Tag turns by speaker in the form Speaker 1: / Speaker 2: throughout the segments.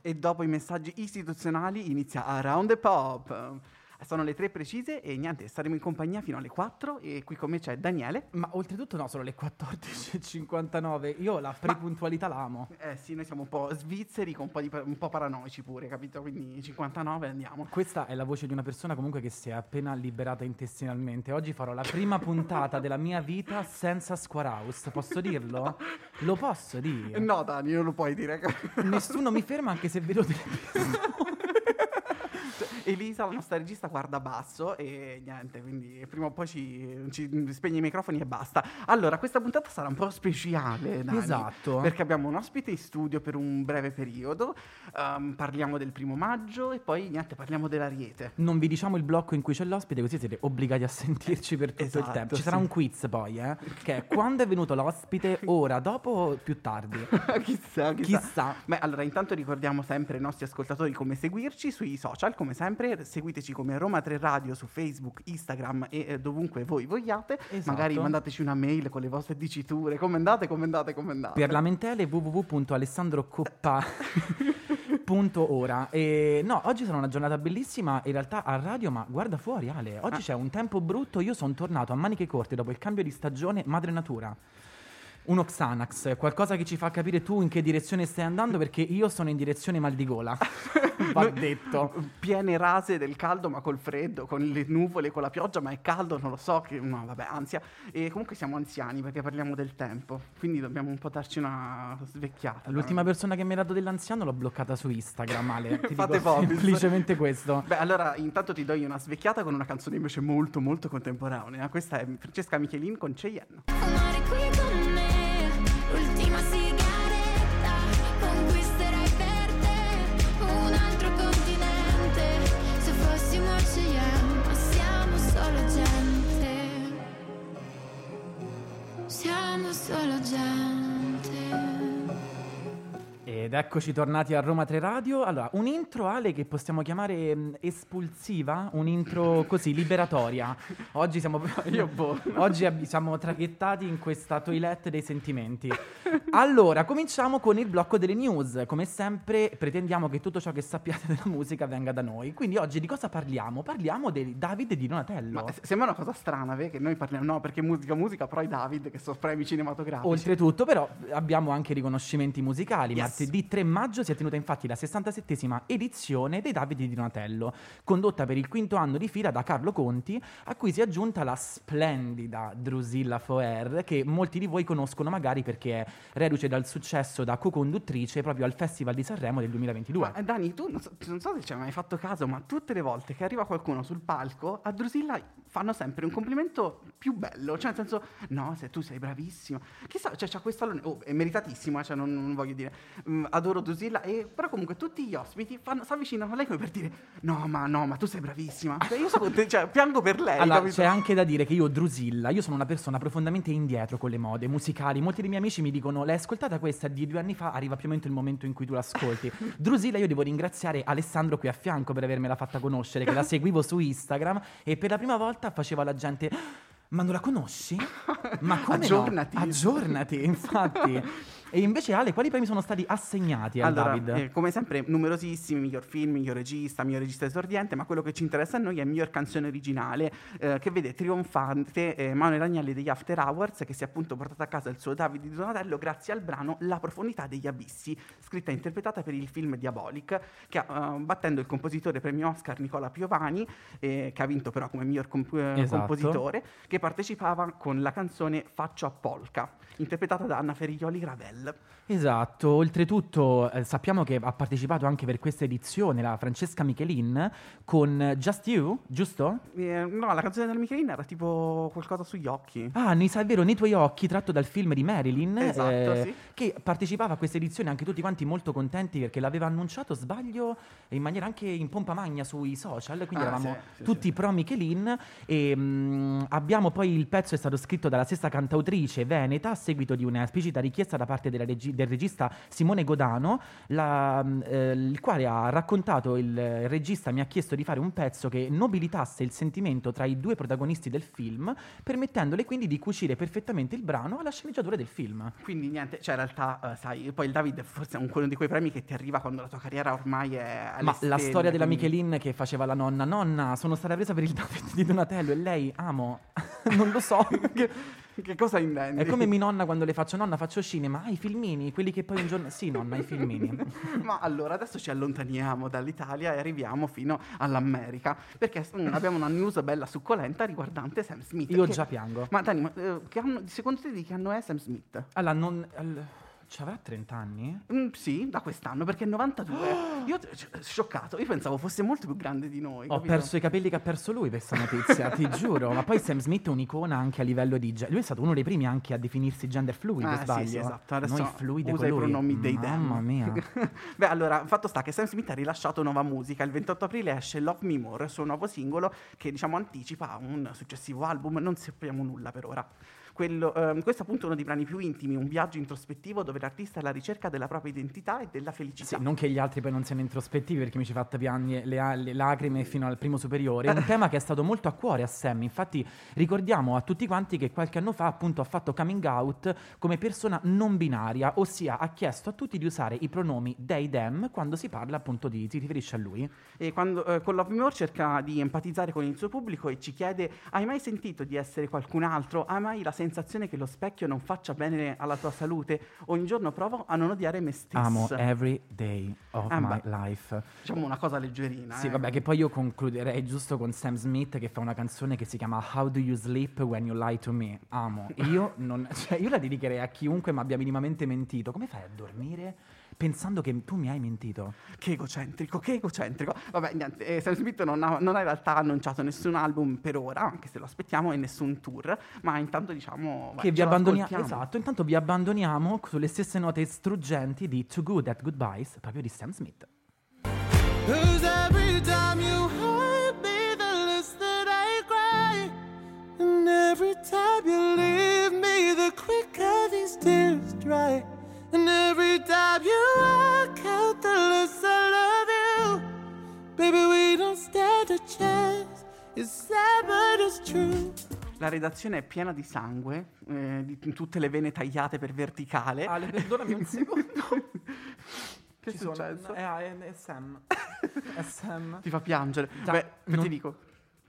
Speaker 1: E dopo i messaggi istituzionali inizia Around the Pop. Sono le tre precise e niente, staremo in compagnia fino alle 4 e qui con me c'è Daniele.
Speaker 2: Ma oltretutto no, sono le 14.59. Io la prepuntualità la amo.
Speaker 1: Eh sì, noi siamo un po' svizzeri, con un po', di, un po' paranoici pure, capito? Quindi 59 andiamo.
Speaker 2: Questa è la voce di una persona comunque che si è appena liberata intestinalmente. Oggi farò la prima puntata della mia vita senza Square House. Posso dirlo? Lo posso dire?
Speaker 1: No, Dani, non lo puoi dire.
Speaker 2: Nessuno mi ferma anche se vedo delle persone.
Speaker 1: Elisa, la nostra regista, guarda basso e niente, quindi prima o poi ci, ci spegne i microfoni e basta. Allora, questa puntata sarà un po' speciale, Dani,
Speaker 2: Esatto.
Speaker 1: Perché abbiamo un ospite in studio per un breve periodo, ehm, parliamo del primo maggio e poi niente, parliamo dell'Ariete.
Speaker 2: Non vi diciamo il blocco in cui c'è l'ospite, così siete obbligati a sentirci per tutto
Speaker 1: Esatto,
Speaker 2: il tempo. Ci
Speaker 1: sì.
Speaker 2: sarà un quiz poi, eh? Che è quando è venuto l'ospite, ora, dopo o più tardi?
Speaker 1: chissà, chissà.
Speaker 2: Chissà.
Speaker 1: Beh, allora, intanto ricordiamo sempre ai nostri ascoltatori come seguirci sui social, come sempre. Seguiteci come Roma 3 Radio su Facebook, Instagram e eh, dovunque voi vogliate.
Speaker 2: Esatto.
Speaker 1: Magari mandateci una mail con le vostre diciture. Commendate, commendate, commendate.
Speaker 2: Per lamentele www.alessandrocoppa.ora e no, oggi sarà una giornata bellissima in realtà a radio, ma guarda fuori Ale, oggi
Speaker 1: Ah.
Speaker 2: c'è un tempo brutto, io sono tornato a maniche corte dopo il cambio di stagione madre natura. Uno Xanax, qualcosa che ci fa capire tu in che direzione stai andando perché io sono in direzione mal di gola. Va detto.
Speaker 1: Piene rase del caldo, ma col freddo, con le nuvole, con la pioggia, ma è caldo, non lo so. Che, no, vabbè, ansia. E comunque siamo anziani perché parliamo del tempo. Quindi dobbiamo un po' darci una svecchiata.
Speaker 2: L'ultima persona che mi ha dato dell'anziano l'ho bloccata su Instagram, Ale. Ti
Speaker 1: Fate
Speaker 2: dico semplicemente questo.
Speaker 1: Beh, allora intanto ti do io una svecchiata con una canzone invece molto, molto contemporanea. Questa è Francesca Michelin con Cheyenne.
Speaker 3: Siamo solo gente.
Speaker 2: Ed eccoci tornati a Roma 3 Radio. Allora, un intro Ale che possiamo chiamare mh, espulsiva, un intro così liberatoria. Oggi siamo
Speaker 1: Io boh.
Speaker 2: Oggi abbi- siamo traghettati in questa toilette dei sentimenti. Allora, cominciamo con il blocco delle news. Come sempre, pretendiamo che tutto ciò che sappiate della musica venga da noi. Quindi oggi di cosa parliamo? Parliamo di David di Donatello.
Speaker 1: Ma sembra una cosa strana, vero? Che noi parliamo, no, perché musica, musica, però i David, che sono premi cinematografici.
Speaker 2: Oltretutto, però, abbiamo anche riconoscimenti musicali.
Speaker 1: Yes.
Speaker 2: Martedì 3 maggio si è tenuta infatti la 67esima edizione dei Davide di Donatello, condotta per il quinto anno di fila da Carlo Conti, a cui si è aggiunta la splendida Drusilla Foer, che molti di voi conoscono magari perché è reduce dal successo da co-conduttrice proprio al Festival di Sanremo del 2022.
Speaker 1: Ma eh, Dani, tu non so, non so se ci hai mai fatto caso, ma tutte le volte che arriva qualcuno sul palco, a Drusilla fanno sempre un complimento più bello. Cioè, nel senso, no, se tu sei bravissimo. Chissà, cioè, c'ha questa. Oh, è meritatissimo, eh, cioè, non, non voglio dire. Mm, adoro Drusilla, e, però comunque tutti gli ospiti fanno, si avvicinano a lei come per dire, no, ma no, ma tu sei bravissima. Cioè, io so, contenta- cioè, piango per lei.
Speaker 2: Allora,
Speaker 1: capito?
Speaker 2: c'è anche da dire che io, Drusilla, io sono una persona profondamente indietro con le mode musicali. Molti dei miei amici mi dicono: L'hai ascoltata questa di due anni fa? Arriva più o meno il momento in cui tu l'ascolti. Drusilla, io devo ringraziare Alessandro qui a fianco per avermela fatta conoscere, che la seguivo su Instagram e per la prima volta faceva la gente. Ma non la conosci? Ma come no?"
Speaker 1: Aggiornati.
Speaker 2: Aggiornati, infatti. E invece, Ale, quali premi sono stati assegnati a
Speaker 1: Allora,
Speaker 2: David?
Speaker 1: eh, come sempre, numerosissimi, miglior film, miglior regista, miglior regista esordiente, ma quello che ci interessa a noi è miglior canzone originale, eh, che vede trionfante eh, Manuel Agnelli degli After Hours, che si è appunto portato a casa il suo David di Donatello grazie al brano La profondità degli abissi, scritta e interpretata per il film Diabolic, che eh, battendo il compositore premio Oscar Nicola Piovani, eh, che ha vinto però come miglior comp- eh,
Speaker 2: Esatto.
Speaker 1: compositore, che partecipava con la canzone Faccio a Polka, interpretata da Anna Feriglioli Ravel.
Speaker 2: Esatto, oltretutto eh, sappiamo che ha partecipato anche per questa edizione la Francesca Michelin con eh, Just You, giusto?
Speaker 1: Eh, no, la canzone della Michelin era tipo qualcosa sugli occhi.
Speaker 2: Ah, nei, sa- è vero, nei tuoi occhi, tratto dal film di Marilyn, eh,
Speaker 1: Esatto, sì.
Speaker 2: che partecipava a questa edizione anche tutti quanti molto contenti perché l'aveva annunciato, sbaglio, in maniera anche in pompa magna sui social, quindi
Speaker 1: Ah,
Speaker 2: eravamo
Speaker 1: sì,
Speaker 2: tutti
Speaker 1: sì.
Speaker 2: pro Michelin e mm, abbiamo poi il pezzo è stato scritto dalla stessa cantautrice veneta a seguito di una esplicita richiesta da parte parte regi- del regista Simone Godano, la- eh, il quale ha raccontato, il, regista mi ha chiesto di fare un pezzo che nobilitasse il sentimento tra i due protagonisti del film, permettendole quindi di cucire perfettamente il brano alla sceneggiatura del film.
Speaker 1: Quindi niente, cioè in realtà, eh, sai, poi il David forse è un- uno di quei premi che ti arriva quando la tua carriera ormai è
Speaker 2: Ma la
Speaker 1: stelle,
Speaker 2: storia della
Speaker 1: quindi-
Speaker 2: Michelin che faceva la nonna, nonna, sono stata presa per il David di Donatello e lei amo, non lo so.
Speaker 1: Che cosa intendi?
Speaker 2: È come mia nonna quando le faccio nonna faccio cinema, ah i filmini, quelli che poi un giorno... Sì nonna, i filmini.
Speaker 1: Ma allora adesso ci allontaniamo dall'Italia e arriviamo fino all'America perché mm, abbiamo una news bella succolenta riguardante Sam Smith.
Speaker 2: Io
Speaker 1: che-
Speaker 2: già piango.
Speaker 1: Ma Dani, ma, eh, che anno- secondo te di che anno è Sam Smith?
Speaker 2: Allora, non... al- Ci avrà 30 anni?
Speaker 1: Mm, sì, da quest'anno perché è 92. Io cioè, scioccato, io pensavo fosse molto più grande di noi.
Speaker 2: Ho
Speaker 1: capito?
Speaker 2: perso i capelli che ha perso lui per questa notizia, ti giuro. Ma poi Sam Smith è un'icona anche a livello di... ge- Lui è stato uno dei primi anche a definirsi gender fluid,
Speaker 1: Ah, sì,
Speaker 2: sbaglio.
Speaker 1: sì, esatto. Adesso
Speaker 2: Noi fluidi
Speaker 1: usa
Speaker 2: con
Speaker 1: i pronomi dei them.
Speaker 2: Mamma mia.
Speaker 1: Beh, allora, fatto sta che Sam Smith ha rilasciato nuova musica. Il 28 aprile esce Love Me More, il suo nuovo singolo che diciamo anticipa un successivo album. Non sappiamo nulla per ora. Quello, ehm, questo è appunto uno dei brani più intimi, un viaggio introspettivo dove l'artista è alla ricerca della propria identità e della felicità.
Speaker 2: Sì, non che gli altri poi non siano introspettivi perché mi ci ha fatto piangere le, le lacrime fino al primo superiore. È un tema che è stato molto a cuore a Sam. Infatti, ricordiamo a tutti quanti che qualche anno fa, appunto, ha fatto coming out come persona non binaria, ossia ha chiesto a tutti di usare i pronomi they, them quando si parla appunto di. si riferisce a lui.
Speaker 1: E quando, eh, con Love More cerca di empatizzare con il suo pubblico e ci chiede: Hai mai sentito di essere qualcun altro? Hai mai la sensazione che lo specchio non faccia bene alla tua salute? Ogni giorno provo a non odiare me stesso.
Speaker 2: Amo every day of
Speaker 1: Ah,
Speaker 2: my
Speaker 1: beh.
Speaker 2: life.
Speaker 1: Diciamo una cosa leggerina.
Speaker 2: Sì,
Speaker 1: eh.
Speaker 2: vabbè, che poi io concluderei giusto con Sam Smith che fa una canzone che si chiama How Do You Sleep When You Lie to Me? Amo. Io, non, cioè, io la dedicherei a chiunque mi abbia minimamente mentito. Come fai a dormire pensando che tu mi hai mentito?
Speaker 1: Che egocentrico, che egocentrico. Vabbè, niente, eh, Sam Smith non ha, non ha in realtà annunciato nessun album per ora, anche se lo aspettiamo, e nessun tour. Ma intanto diciamo. vai,
Speaker 2: che vi abbandoniamo. Esatto, intanto vi abbandoniamo sulle stesse note struggenti di Too Good at Goodbyes, proprio di Sam Smith.
Speaker 4: Cause every time you hurt me, the less that I cry. And every time you leave me, the quicker these tears dry. And every time you walk out, the less I love you. Baby, we don't stand a chance. It's sad, but it's true.
Speaker 1: La redazione è piena di sangue, eh, di tutte le vene tagliate per verticale.
Speaker 2: Ale, perdonami un secondo.
Speaker 1: che è
Speaker 2: Ci sono-
Speaker 1: successo?
Speaker 2: È, è- è Sam. È Sam.
Speaker 1: Ti fa piangere.
Speaker 2: Già,
Speaker 1: Beh,
Speaker 2: non-
Speaker 1: ti dico.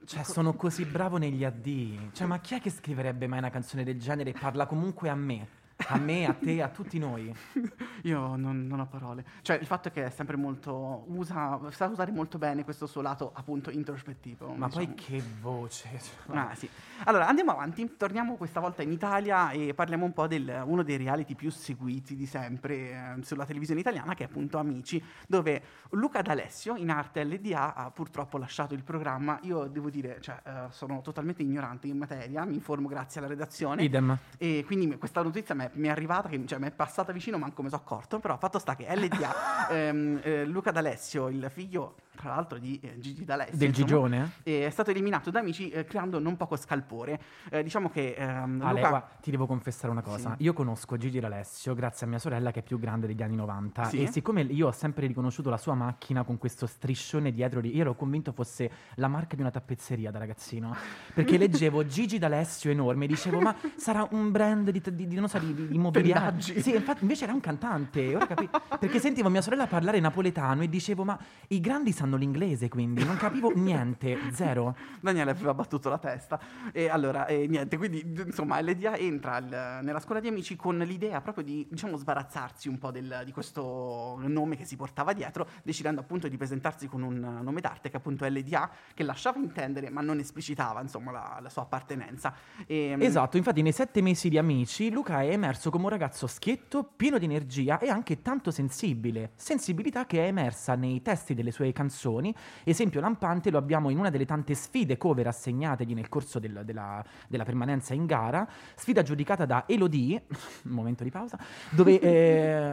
Speaker 2: Cioè, sono così bravo negli addii. Cioè, ma chi è che scriverebbe mai una canzone del genere e parla comunque a me? A me, a te, a tutti noi.
Speaker 1: Io non, non ho parole. Cioè, il fatto è che è sempre molto. Usa, sa usare molto bene questo suo lato, appunto, introspettivo.
Speaker 2: Ma poi
Speaker 1: diciamo.
Speaker 2: che voce. cioè.
Speaker 1: Ah, sì. Allora andiamo avanti, torniamo questa volta in Italia e parliamo un po' di uno dei reality più seguiti di sempre eh, sulla televisione italiana, che è appunto Amici, dove Luca D'Alessio, in arte LDA, ha purtroppo lasciato il programma. Io devo dire, cioè, eh, sono totalmente ignorante in materia, mi informo grazie alla redazione.
Speaker 2: Idem.
Speaker 1: E quindi questa notizia mi è, mi è arrivata, che cioè, mi è passata vicino, manco mi sono accorto, però fatto sta che LDA, ehm, eh, Luca D'Alessio, il figlio tra l'altro di eh, Gigi D'Alessio,
Speaker 2: Del
Speaker 1: insomma,
Speaker 2: Gigione?
Speaker 1: e è stato eliminato da amici eh, creando non poco scalpore. Eh, diciamo che ehm,
Speaker 2: Ale,
Speaker 1: Luca...
Speaker 2: guarda, ti devo confessare una cosa.
Speaker 1: Sì.
Speaker 2: Io conosco Gigi D'Alessio grazie a mia sorella che è più grande degli anni 90
Speaker 1: Sì?
Speaker 2: e siccome io ho sempre riconosciuto la sua macchina con questo striscione dietro, di- io ero convinto fosse la marca di una tappezzeria da ragazzino, perché leggevo Gigi D'Alessio enorme e dicevo ma sarà un brand di, di, di- non so, di, di, di mobiliare.
Speaker 1: Pendaggi.
Speaker 2: Sì, infatti invece era un cantante, ora capi- perché sentivo mia sorella parlare napoletano e dicevo ma i grandi sanno l'inglese quindi non capivo niente, zero.
Speaker 1: Daniele aveva battuto la testa. E allora, eh, niente, quindi insomma LDA entra al- nella scuola di amici con l'idea proprio di, diciamo, sbarazzarsi un po' del- di questo nome che si portava dietro, decidendo appunto di presentarsi con un nome d'arte che è appunto LDA, che lasciava intendere ma non esplicitava insomma la, la sua appartenenza. E, mm,
Speaker 2: Esatto, infatti nei sette mesi di amici Luca è emerso come un ragazzo schietto, pieno di energia e anche tanto sensibile. Sensibilità che è emersa nei testi delle sue canzoni canzoni. Esempio lampante lo abbiamo in una delle tante sfide cover assegnategli nel corso del- della, della permanenza in gara, sfida giudicata da Elodie, un momento di pausa, dove, eh,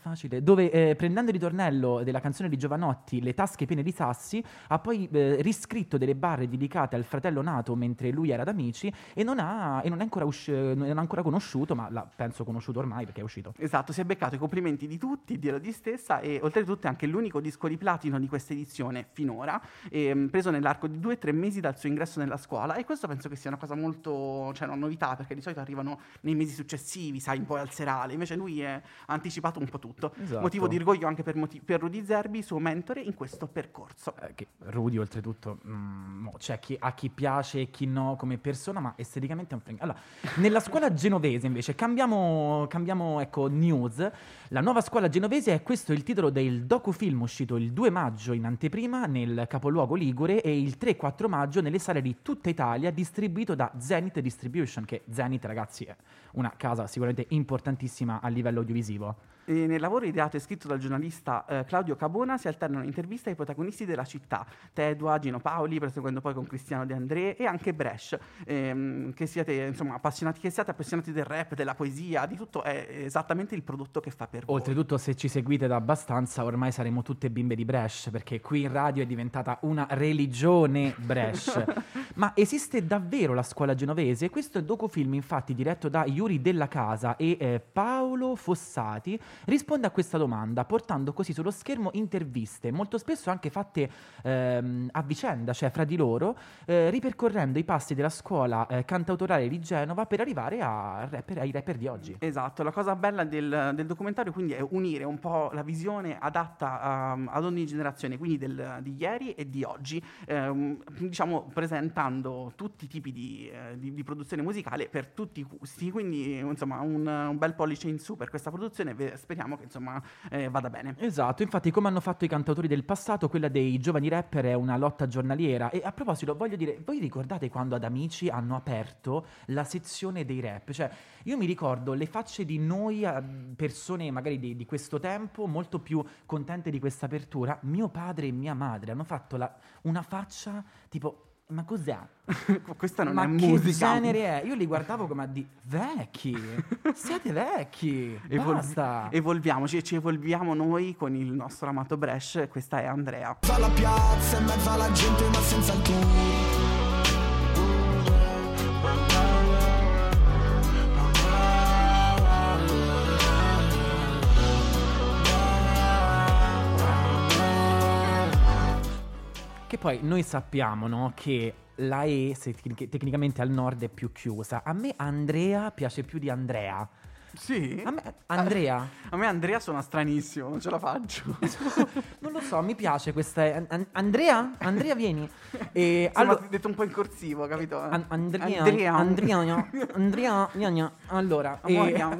Speaker 2: facile, dove eh, prendendo il ritornello della canzone di Giovanotti, Le tasche piene di sassi, ha poi eh, riscritto delle barre dedicate al fratello nato mentre lui era ad amici e non, ha, e non è ancora, usci- non è ancora conosciuto, ma l'ha penso conosciuto ormai perché è uscito.
Speaker 1: Esatto, si è beccato i complimenti di tutti, di Elodie stessa e oltretutto è anche l'unico disco di platino di questa edizione finora, ehm, preso nell'arco di due o tre mesi dal suo ingresso nella scuola e questo penso che sia una cosa molto, cioè una novità perché di solito arrivano nei mesi successivi, sai, un po' al serale, invece lui è- ha anticipato un po' tutto.
Speaker 2: Esatto.
Speaker 1: Motivo di orgoglio anche per, moti- per Rudy Zerbi, suo mentore in questo percorso.
Speaker 2: Eh, che Rudy oltretutto mm, c'è chi, a chi piace e chi no come persona ma esteticamente è un fring allora nella scuola genovese invece cambiamo, cambiamo ecco news la nuova scuola genovese è questo il titolo del docufilm uscito il 2 maggio in anteprima nel capoluogo Ligure e il 3-4 maggio nelle sale di tutta Italia distribuito da Zenith Distribution che Zenith ragazzi è una casa sicuramente importantissima a livello audiovisivo
Speaker 1: E nel lavoro ideato e scritto dal giornalista eh, Claudio Cabona si alternano interviste ai protagonisti della città, Tedua, Gino Paoli, proseguendo poi con Cristiano De André e anche Bresh, ehm, che siete insomma appassionati, che siate appassionati del rap, della poesia, di tutto è esattamente il prodotto che fa per voi.
Speaker 2: Oltretutto, se ci seguite da abbastanza, ormai saremo tutte bimbe di Bresh, perché qui in radio è diventata una religione Bresh. Ma esiste davvero la scuola genovese? Questo è docufilm, infatti, diretto da Yuri Della Casa e eh, Paolo Fossati, risponde a questa domanda, portando così sullo schermo interviste, molto spesso anche fatte ehm, a vicenda, cioè fra di loro, eh, ripercorrendo i passi della scuola eh, cantautorale di Genova per arrivare rapper- ai rapper di oggi.
Speaker 1: Esatto, la cosa bella del, del documentario quindi è unire un po' la visione adatta um, ad ogni generazione, quindi del- di ieri e di oggi, ehm, diciamo presentando tutti i tipi di, eh, di- di produzione musicale per tutti i gusti, quindi insomma un, un bel pollice in su per questa produzione, ve- speriamo che insomma eh, vada bene.
Speaker 2: Esatto, infatti come hanno fatto i cantautori del passato, quella dei giovani rapper è una lotta giornaliera e a proposito voglio dire, voi ricordate quando ad Amici hanno aperto la sezione dei rap? Cioè io mi ricordo le facce di noi, eh, persone magari di, di questo tempo, molto più contente di questa apertura, mio padre e mia madre hanno fatto la- una faccia tipo... Ma cos'è?
Speaker 1: Questa non
Speaker 2: Ma
Speaker 1: è
Speaker 2: che
Speaker 1: musica.
Speaker 2: genere è? Io li guardavo come a di vecchi. Siete vecchi.
Speaker 1: Evol-
Speaker 2: Basta.
Speaker 1: evolviamoci e ci evolviamo noi con il nostro amato Bresh, questa è Andrea.
Speaker 5: mezzo alla piazza, in mezzo alla gente ma senza alcun
Speaker 2: poi noi sappiamo, no, che la E se tec- tecnicamente al nord è più chiusa. A me Andrea piace più di Andrea.
Speaker 1: Sì?
Speaker 2: A me Andrea,
Speaker 1: A me Andrea suona stranissimo, non ce la faccio.
Speaker 2: non lo so, mi piace questa An- An- Andrea? Andrea vieni. E
Speaker 1: Insomma,
Speaker 2: allora
Speaker 1: detto un po' in corsivo, capito?
Speaker 2: An- Andrea,
Speaker 1: Andrea.
Speaker 2: Andrea, Andrea, gna. Allora, e-
Speaker 1: Amore.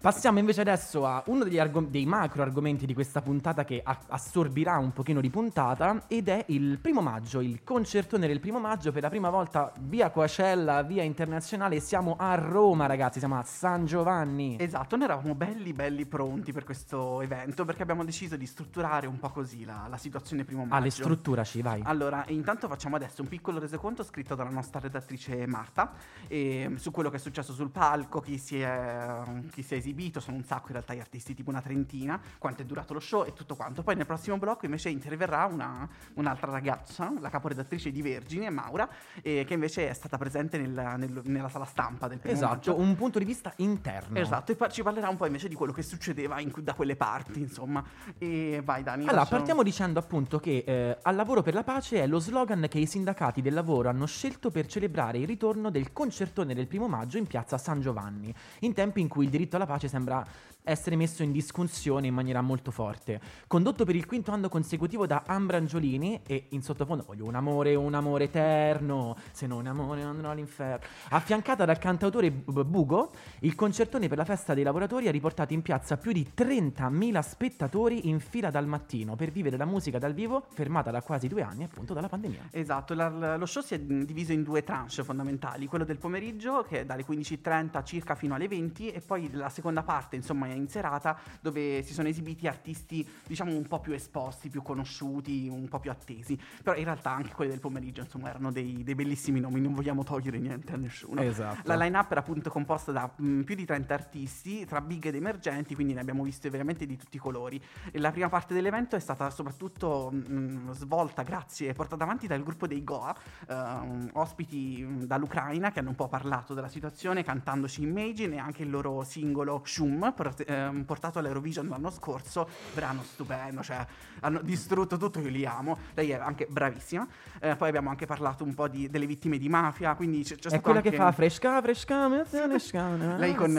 Speaker 2: passiamo invece adesso a uno degli argom- dei macro argomenti di questa puntata che a- assorbirà un pochino di puntata ed è il primo maggio, il concertone del primo maggio per la prima volta via Coacella, via internazionale, siamo a Roma ragazzi, siamo a San Giovanni.
Speaker 1: Esatto, noi eravamo belli belli pronti per questo evento perché abbiamo deciso di strutturare un po' così la, la situazione primo maggio.
Speaker 2: Ale, strutturaci, vai.
Speaker 1: Allora, intanto facciamo adesso un piccolo resoconto scritto dalla nostra redattrice Marta e, su quello che è successo sul palco, chi si è, chi si è esibito, sono un sacco in realtà gli artisti, tipo una trentina, quanto è durato lo show e tutto quanto. Poi nel prossimo blocco invece interverrà una- un'altra ragazza, la caporedattrice di Vergine, Maura, eh, che invece è stata presente nel- nel- nella sala stampa del primo
Speaker 2: Esatto,
Speaker 1: maggio.
Speaker 2: un punto di vista interno.
Speaker 1: Esatto, e poi ci parlerà un po' invece di quello che succedeva in- da quelle parti, insomma. E vai Dani.
Speaker 2: Allora,
Speaker 1: lascio-
Speaker 2: partiamo dicendo appunto che eh, al lavoro per la pace è lo slogan che i sindacati del lavoro hanno scelto per celebrare il ritorno del concertone del primo maggio in piazza San Giovanni, in tempi in cui il diritto alla pace sembra essere messo in discussione in maniera molto forte. Condotto per il quinto anno consecutivo da Ambrangiolini e in sottofondo voglio un amore, un amore eterno, se non amore andrò all'inferno. Affiancata dal cantautore Bugo, il concertone per la festa dei lavoratori ha riportato in piazza più di 30.000 spettatori in fila dal mattino per vivere la musica dal vivo, fermata da quasi due anni appunto dalla pandemia.
Speaker 1: Esatto, la- lo show si è diviso in due tranche fondamentali, quello del pomeriggio che è dalle 15.30 circa fino alle 20 e poi la seconda parte, insomma, in serata, dove si sono esibiti artisti, diciamo, un po' più esposti, più conosciuti, un po' più attesi. Però in realtà anche quelli del pomeriggio, insomma, erano dei, dei bellissimi nomi, non vogliamo togliere niente a nessuno.
Speaker 2: Esatto.
Speaker 1: La line-up era appunto composta da mh, più di 30 artisti, tra big ed emergenti, quindi ne abbiamo viste veramente di tutti i colori. E la prima parte dell'evento è stata soprattutto mh, svolta, grazie, portata avanti dal gruppo dei Goa, ehm, ospiti mh, dall'Ucraina che hanno un po' parlato della situazione cantandoci Imagine e anche il loro singolo Shum, port- ehm, portato all'Eurovision l'anno scorso, brano stupendo, cioè hanno distrutto tutto, io li amo, lei è anche bravissima. Eh, poi abbiamo anche parlato un po' di- delle vittime di mafia, quindi c'è, c'è
Speaker 2: È
Speaker 1: stato
Speaker 2: quella
Speaker 1: anche...
Speaker 2: che fa fresca, fresca, fresca.
Speaker 1: Lei con-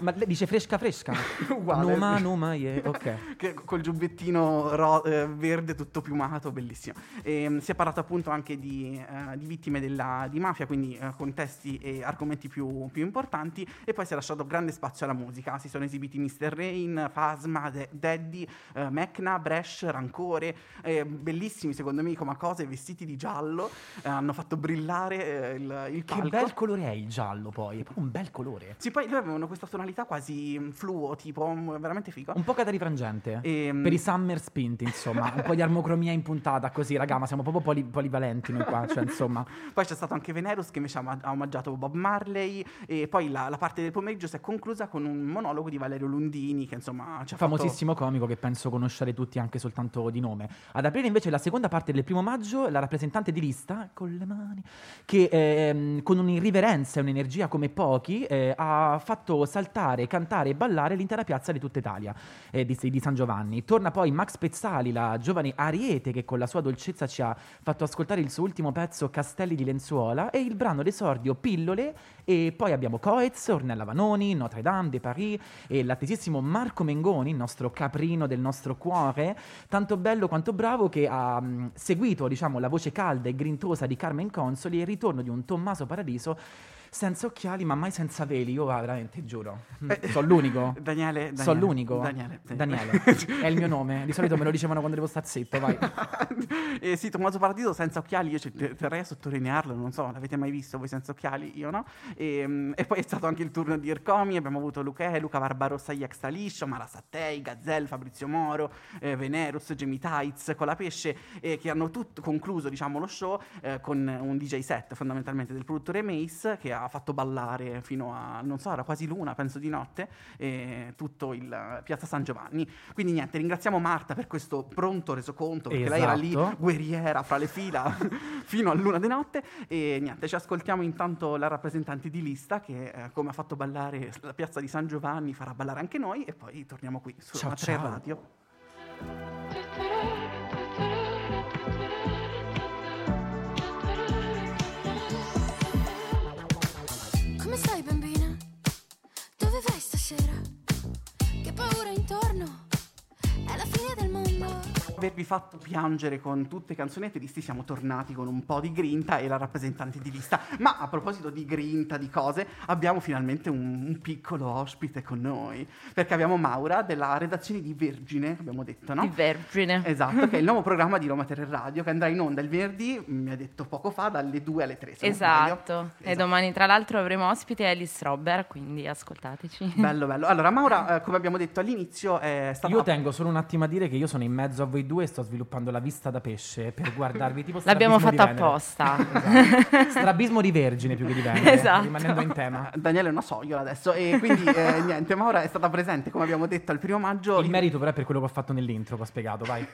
Speaker 2: Ma lei dice fresca, fresca.
Speaker 1: Uguale.
Speaker 2: Numa, numa, yeah. Ok.
Speaker 1: che- col giubbettino ro- eh, verde tutto piumato, bellissimo. E, si è parlato appunto anche di, eh, di vittime della- di mafia, quindi eh, contesti e argomenti più, più importanti. E poi si è lasciato grande spazio alla musica. Si sono esibiti Mr. Rain, Fasma, De- Daddy, eh, Mecna, Bresh, Rancore. eh, bellissimi secondo me come cose, vestiti di giallo. eh, hanno fatto brillare eh, il, il
Speaker 2: Che
Speaker 1: palco.
Speaker 2: bel colore è il giallo poi, è proprio un bel colore.
Speaker 1: Sì, poi loro avevano questa tonalità quasi mm, fluo, tipo mm, veramente figo.
Speaker 2: Un po' catari frangente.
Speaker 1: Ehm,
Speaker 2: Per i summer spinti, insomma. un po' di armocromia in puntata, così, raga, ma siamo proprio poli- polivalenti noi qua, cioè, insomma.
Speaker 1: Poi c'è stato anche Venerus che invece ha ha omaggiato Bob Marley e poi la, la parte del pomeriggio si è conclusa con un monologo di Valerio Lundini che insomma ci ha fatto...
Speaker 2: Famosissimo comico che penso conoscere tutti anche soltanto di nome. Ad aprire invece la seconda parte del primo maggio, la rappresentante di lista, con le mani, che ehm, con un'irriverenza e un'energia come pochi eh, ha fatto saltare, cantare e ballare l'intera piazza di tutta Italia eh, di, di San Giovanni. Torna poi Max Pezzali, la giovane Ariete che con la sua dolcezza ci ha fatto ascoltare il suo ultimo pezzo Castelli di Lenzuola e il brano d'esordio Pillole e poi abbiamo Coez, Ornella Vanoni, Notre Dame de Paris e l'attesissimo Marco Mengoni, il nostro caprino del nostro cuore, tanto bello quanto bravo che ha mh, seguito diciamo, la voce calda e grintosa di Carmen Consoli e il ritorno di un Tommaso Paradiso senza occhiali ma mai senza veli, io ah, veramente giuro, Mm,
Speaker 1: Eh,
Speaker 2: sono l'unico.
Speaker 1: Daniele, Daniele.
Speaker 2: Sono l'unico.
Speaker 1: Daniele. sì.
Speaker 2: Daniele. È il mio nome. Di solito me lo dicevano quando devo star zitto, vai.
Speaker 1: eh sì, Tommaso Paradiso senza occhiali, io ci te- terrei a sottolinearlo, non so, l'avete mai visto voi senza occhiali? Io no. E, mm, e poi è stato anche il turno di Ercomi, abbiamo avuto Luca, Luca Barbarossa, Iax Liscio, Mara Sattei, Gazzel, Fabrizio Moro, eh, Venerus, Jamie Tights, Colapesce, eh, che hanno tutto concluso diciamo, lo show eh, con un DJ set fondamentalmente del produttore Mace che ha fatto ballare fino a, non so, era quasi l'una, penso di notte, eh, tutto il Piazza San Giovanni. Quindi niente, ringraziamo Marta per questo pronto resoconto, perché lei era lì
Speaker 2: Esatto.
Speaker 1: guerriera fra le fila fino a luna di notte e niente, ci ascoltiamo intanto la rappresentante di lista che eh, come ha fatto ballare la piazza di San Giovanni farà ballare anche noi e poi torniamo qui su
Speaker 2: Ciao,
Speaker 1: Roma 3
Speaker 2: ciao.
Speaker 1: Radio.
Speaker 3: Come stai bambina? Dove vai stasera? Che paura intorno? È la fine del mondo.
Speaker 1: Avervi fatto piangere con tutte le canzonette tristi siamo tornati con un po' di grinta e la rappresentante di lista. Ma a proposito di grinta, di cose, abbiamo finalmente un, un piccolo ospite con noi. Perché abbiamo Maura della redazione di Vergine, abbiamo detto, no?
Speaker 6: Di Vergine.
Speaker 1: Esatto, che è il nuovo programma di Roma 3 Radio che andrà in onda il venerdì, mi ha detto poco fa, dalle 2 alle 3. se non sbaglio.
Speaker 6: Esatto. E
Speaker 1: Esatto.
Speaker 6: domani tra l'altro avremo ospite Alice Robber, quindi ascoltateci.
Speaker 1: Bello, bello. Allora, Maura, eh, come abbiamo detto all'inizio, è stata...
Speaker 2: Io tengo solo un attimo a dire che io sono in mezzo a voi due sto sviluppando la vista da pesce per guardarvi tipo
Speaker 6: L'abbiamo fatta apposta.
Speaker 2: Esatto. Strabismo di vergine più che di Venere,
Speaker 6: Esatto.
Speaker 2: rimanendo in tema.
Speaker 1: Daniele è una sogliola adesso e quindi eh, niente, Maura è stata presente, come abbiamo detto, al primo maggio.
Speaker 2: Il merito però è per quello che ho fatto nell'intro, che ho spiegato, vai.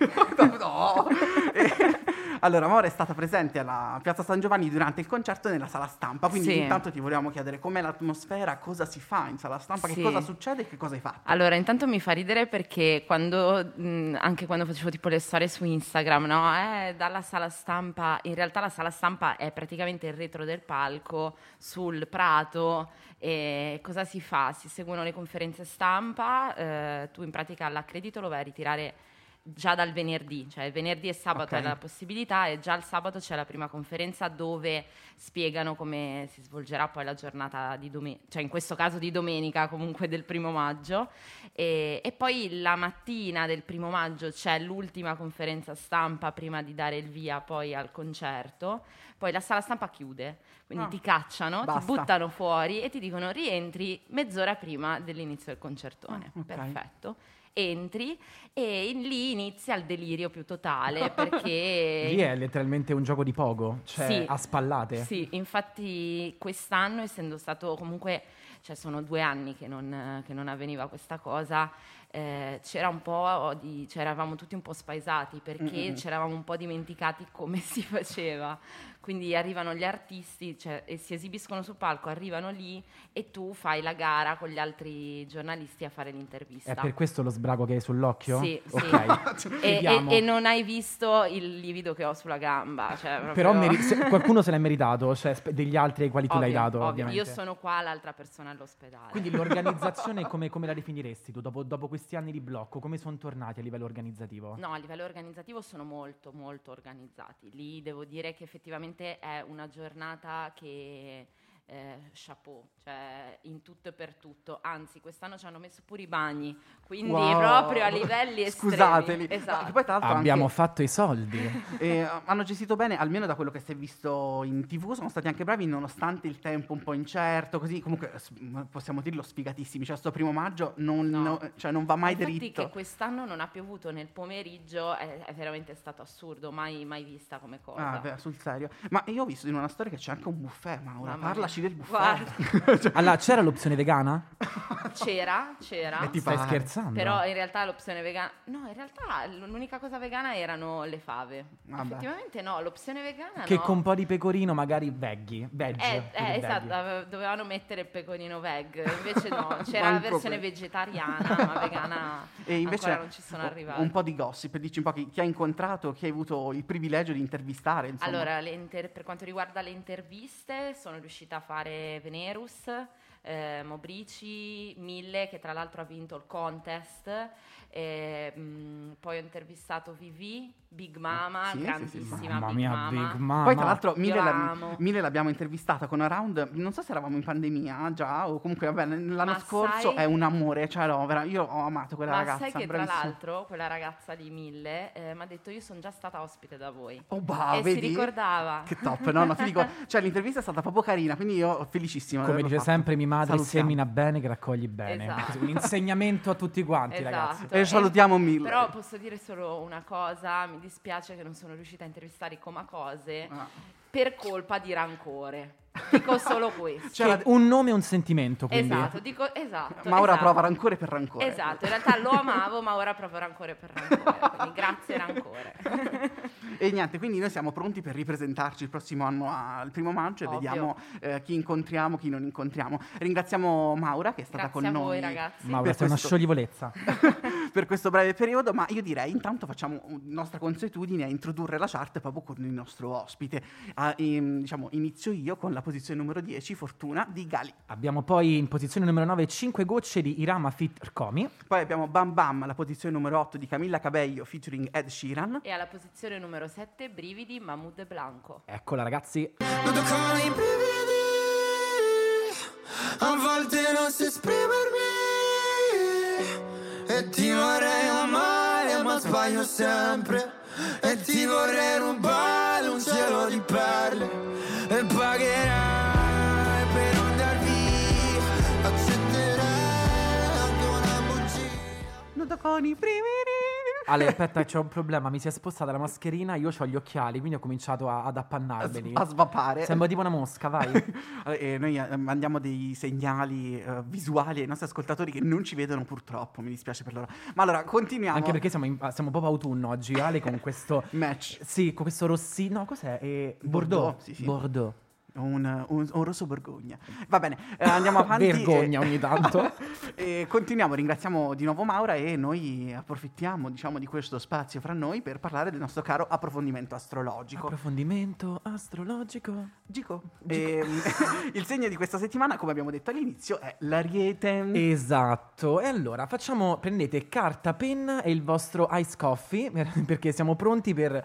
Speaker 1: no! E- allora, Maura è stata presente alla Piazza San Giovanni durante il concerto nella sala stampa, quindi
Speaker 6: Sì.
Speaker 1: intanto ti volevamo chiedere com'è l'atmosfera, cosa si fa in sala stampa, che
Speaker 6: Sì.
Speaker 1: cosa succede e che cosa hai fatto.
Speaker 6: Allora, intanto mi fa ridere perché quando, mh, anche quando facevo tipo le storie su Instagram, no? Eh, dalla sala stampa, in realtà la sala stampa è praticamente il retro del palco sul prato. E cosa si fa? Si seguono le conferenze stampa, eh, tu in pratica l'accredito lo vai a ritirare già dal venerdì, cioè il venerdì e sabato
Speaker 1: Ok.
Speaker 6: è la possibilità e già il sabato c'è la prima conferenza dove spiegano come si svolgerà poi la giornata di domenica, cioè in questo caso di domenica comunque del primo maggio e, e poi la mattina del primo maggio c'è l'ultima conferenza stampa prima di dare il via poi al concerto, poi la sala stampa chiude, quindi
Speaker 1: Ah.
Speaker 6: ti cacciano,
Speaker 1: Basta.
Speaker 6: ti buttano fuori e ti dicono rientri mezz'ora prima dell'inizio del concertone.
Speaker 1: Ah, ok.
Speaker 6: Perfetto. Entri e in- lì inizia il delirio più totale perché
Speaker 2: Lì è letteralmente un gioco di pogo, cioè
Speaker 6: Sì.
Speaker 2: a spallate.
Speaker 6: sì, infatti quest'anno, essendo stato comunque, cioè sono due anni che non, che non avveniva questa cosa, eh, c'era un po' di, cioè eravamo tutti un po' spaesati perché
Speaker 1: Mm-mm.
Speaker 6: ci eravamo un po' dimenticati come si faceva. Quindi arrivano gli artisti cioè, e si esibiscono sul palco, arrivano lì e tu fai la gara con gli altri giornalisti a fare l'intervista.
Speaker 2: È per questo lo sbraco che hai sull'occhio?
Speaker 6: Sì, sì.
Speaker 2: Ok.
Speaker 6: E, e- e non hai visto il livido che ho sulla gamba. cioè, proprio-
Speaker 2: Però meri- se- qualcuno se l'è meritato, cioè degli altri ai quali tu l'hai dato,
Speaker 6: ovvio.
Speaker 2: ovviamente.
Speaker 6: Io sono qua, l'altra persona all'ospedale.
Speaker 2: Quindi l'organizzazione come, come la definiresti tu? Dopo, dopo questi anni di blocco, come sono tornati a livello organizzativo?
Speaker 6: No, a livello organizzativo sono molto, molto organizzati. Lì devo dire che effettivamente è una giornata che eh, chapeau, cioè in tutto e per tutto. Anzi, quest'anno ci hanno messo pure i bagni, quindi
Speaker 1: Wow.
Speaker 6: proprio a livelli estremi.
Speaker 1: Scusateli.
Speaker 6: Esatto.
Speaker 1: poi
Speaker 2: Abbiamo
Speaker 1: anche-
Speaker 2: fatto i soldi.
Speaker 1: Eh, hanno gestito bene, almeno da quello che si è visto in tv, sono stati anche bravi nonostante il tempo un po' incerto, così comunque s- possiamo dirlo sfigatissimi, cioè sto primo maggio non,
Speaker 6: No.
Speaker 1: no- cioè, non va mai
Speaker 6: Infatti
Speaker 1: dritto.
Speaker 6: che quest'anno non ha piovuto nel pomeriggio è, è veramente stato assurdo, mai, mai vista come cosa.
Speaker 1: Ah, beh, sul serio. Ma io ho visto in una storia che c'è anche un buffet, Maura.
Speaker 6: Mamma
Speaker 1: Parlaci
Speaker 6: mia.
Speaker 1: del buffet. Cioè,
Speaker 2: Allora, c'era l'opzione vegana?
Speaker 6: C'era, c'era.
Speaker 1: E ti
Speaker 2: Stai scherzando?
Speaker 6: Però in realtà l'opzione vegana. No, in realtà l'unica cosa vegana erano le fave.
Speaker 1: Vabbè.
Speaker 6: Effettivamente no, l'opzione vegana
Speaker 2: Che
Speaker 6: no.
Speaker 2: con un po' di pecorino magari veggie, veg.
Speaker 6: Eh, eh, esatto,
Speaker 2: veggie.
Speaker 6: ave- dovevano mettere il pecorino veg, invece no, c'era la versione
Speaker 1: per-
Speaker 6: vegetariana, ma vegana
Speaker 1: E invece
Speaker 6: ancora non ci sono
Speaker 1: un-
Speaker 6: arrivati.
Speaker 1: un po' di gossip, dici un po' chi, chi hai incontrato, chi hai avuto il privilegio di intervistare. Insomma.
Speaker 6: Allora, le inter- per quanto riguarda le interviste, sono riuscita a fare Venerus, eh, Mobrici, Mille, che tra l'altro ha vinto il contest, e, mh, poi ho intervistato Vivi, Big Mama,
Speaker 1: Sì, sì, sì,
Speaker 6: grandissima
Speaker 2: Mamma
Speaker 6: Big
Speaker 2: mia,
Speaker 6: Mama.
Speaker 2: Big Mama.
Speaker 1: Poi tra l'altro
Speaker 6: Io
Speaker 1: Mille,
Speaker 6: la.
Speaker 1: Mille l'abbiamo intervistata con Around, non so se eravamo in pandemia già o comunque vabbè, l'anno
Speaker 6: Ma
Speaker 1: scorso
Speaker 6: sai-
Speaker 1: è un amore, cioè no, vera- io ho amato quella
Speaker 6: Ma
Speaker 1: ragazza.
Speaker 6: sai che tra
Speaker 1: bravissima.
Speaker 6: l'altro quella ragazza di Mille mi ha detto io sono già stata ospite da voi.
Speaker 1: Oh, bah,
Speaker 6: e
Speaker 1: vedi?
Speaker 6: si ricordava.
Speaker 1: Che top, no, no, ti dico, cioè l'intervista è stata proprio carina, quindi io felicissima.
Speaker 2: Come dice
Speaker 1: fatto.
Speaker 2: sempre mia madre,
Speaker 1: Salutiamo.
Speaker 2: semina bene che raccogli bene.
Speaker 6: Esatto.
Speaker 2: Un insegnamento a tutti quanti, ragazzi.
Speaker 1: E salutiamo Mille.
Speaker 6: Però posso dire solo una cosa, mi dispiace che non sono riuscita a intervistare i Comacose
Speaker 1: Ah.
Speaker 6: per colpa di rancore. Dico solo questo.
Speaker 1: Cioè,
Speaker 2: Che un nome e un sentimento, quindi.
Speaker 6: esatto, dico esatto.
Speaker 1: Ma ora
Speaker 6: esatto.
Speaker 1: prova rancore per rancore.
Speaker 6: Esatto, in realtà lo amavo, ma ora provo rancore per rancore. Quindi grazie rancore.
Speaker 1: E niente, quindi noi siamo pronti per ripresentarci il prossimo anno al primo maggio e
Speaker 6: Ovvio.
Speaker 1: vediamo eh, chi incontriamo, chi non incontriamo. Ringraziamo Maura che è stata
Speaker 6: Grazie
Speaker 1: con
Speaker 6: a
Speaker 1: noi.
Speaker 6: voi ragazzi.
Speaker 2: Maura,
Speaker 1: Per
Speaker 2: sei una
Speaker 1: questo-
Speaker 2: scioglievolezza.
Speaker 1: per questo breve periodo, ma io direi intanto facciamo nostra consuetudine a introdurre la chart proprio con il nostro ospite. Ah, ehm, diciamo, inizio io con la posizione numero 10, Fortuna di Gali.
Speaker 2: Abbiamo poi in posizione numero 9 5 gocce di Irama Fit Comi.
Speaker 1: Poi abbiamo Bam Bam, la posizione numero 8 di Camilla Cabello featuring Ed Sheeran.
Speaker 6: E alla posizione numero 7 Brividi Mahmoud e Blanco.
Speaker 2: Eccola ragazzi,
Speaker 5: Non toccano i brividi A volte non so esprimermi E ti vorrei amare ma sbaglio sempre E ti vorrei rubare un cielo di perle E pagherai per andar via Accetterai anche una bugia
Speaker 1: Nudo con i brividi.
Speaker 2: Ale, aspetta, c'è un problema. Mi si è spostata la mascherina. Io ho gli occhiali, quindi ho cominciato a- ad appannarmeli.
Speaker 1: a svapare.
Speaker 2: Sembra tipo una mosca, vai.
Speaker 1: Allora, eh, noi eh, mandiamo dei segnali eh, visuali ai nostri ascoltatori che non ci vedono purtroppo, mi dispiace per loro. Ma allora, continuiamo.
Speaker 2: Anche perché siamo, in- siamo proprio autunno oggi, Ale, con questo.
Speaker 1: Match.
Speaker 2: Sì, con questo rossino. Cos'è? Eh,
Speaker 1: Bordeaux,
Speaker 2: Bordeaux.
Speaker 1: sì, sì.
Speaker 2: Bordeaux.
Speaker 1: Un, un- un rosso Borgogna. Va bene, eh, andiamo avanti.
Speaker 2: Vergogna
Speaker 1: e-
Speaker 2: ogni tanto.
Speaker 1: e continuiamo, ringraziamo di nuovo Maura e noi approfittiamo diciamo, di questo spazio fra noi per parlare del nostro caro approfondimento astrologico.
Speaker 2: Approfondimento astrologico.
Speaker 1: Gico. Ehm, il segno di questa settimana, come abbiamo detto all'inizio, è l'ariete.
Speaker 2: Esatto, e allora facciamo, prendete carta, penna e il vostro ice coffee perché siamo pronti per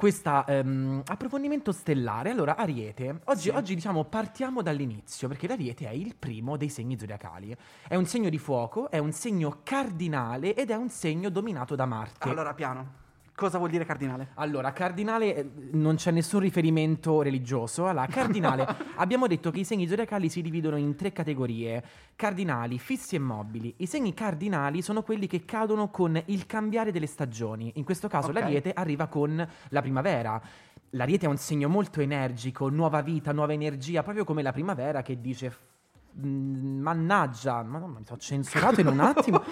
Speaker 2: questo approfondimento stellare. Allora, Ariete, oggi,
Speaker 1: Sì.
Speaker 2: oggi diciamo partiamo dall'inizio perché l'Ariete è il primo dei segni zodiacali. È un segno di fuoco, è un segno cardinale ed è un segno dominato da Marte.
Speaker 1: Allora, piano. Cosa vuol dire cardinale?
Speaker 2: Allora, cardinale, eh, non c'è nessun riferimento religioso. Allora, cardinale, abbiamo detto che i segni zodiacali si dividono in tre categorie: cardinali, fissi e mobili. I segni cardinali sono quelli che cadono con il cambiare delle stagioni. In questo caso,
Speaker 1: Ok.
Speaker 2: l'Ariete arriva con la primavera. L'Ariete è un segno molto energico, nuova vita, nuova energia, proprio come la primavera che dice. "Mm, Mannaggia, ma no, mi sono censurato in un attimo.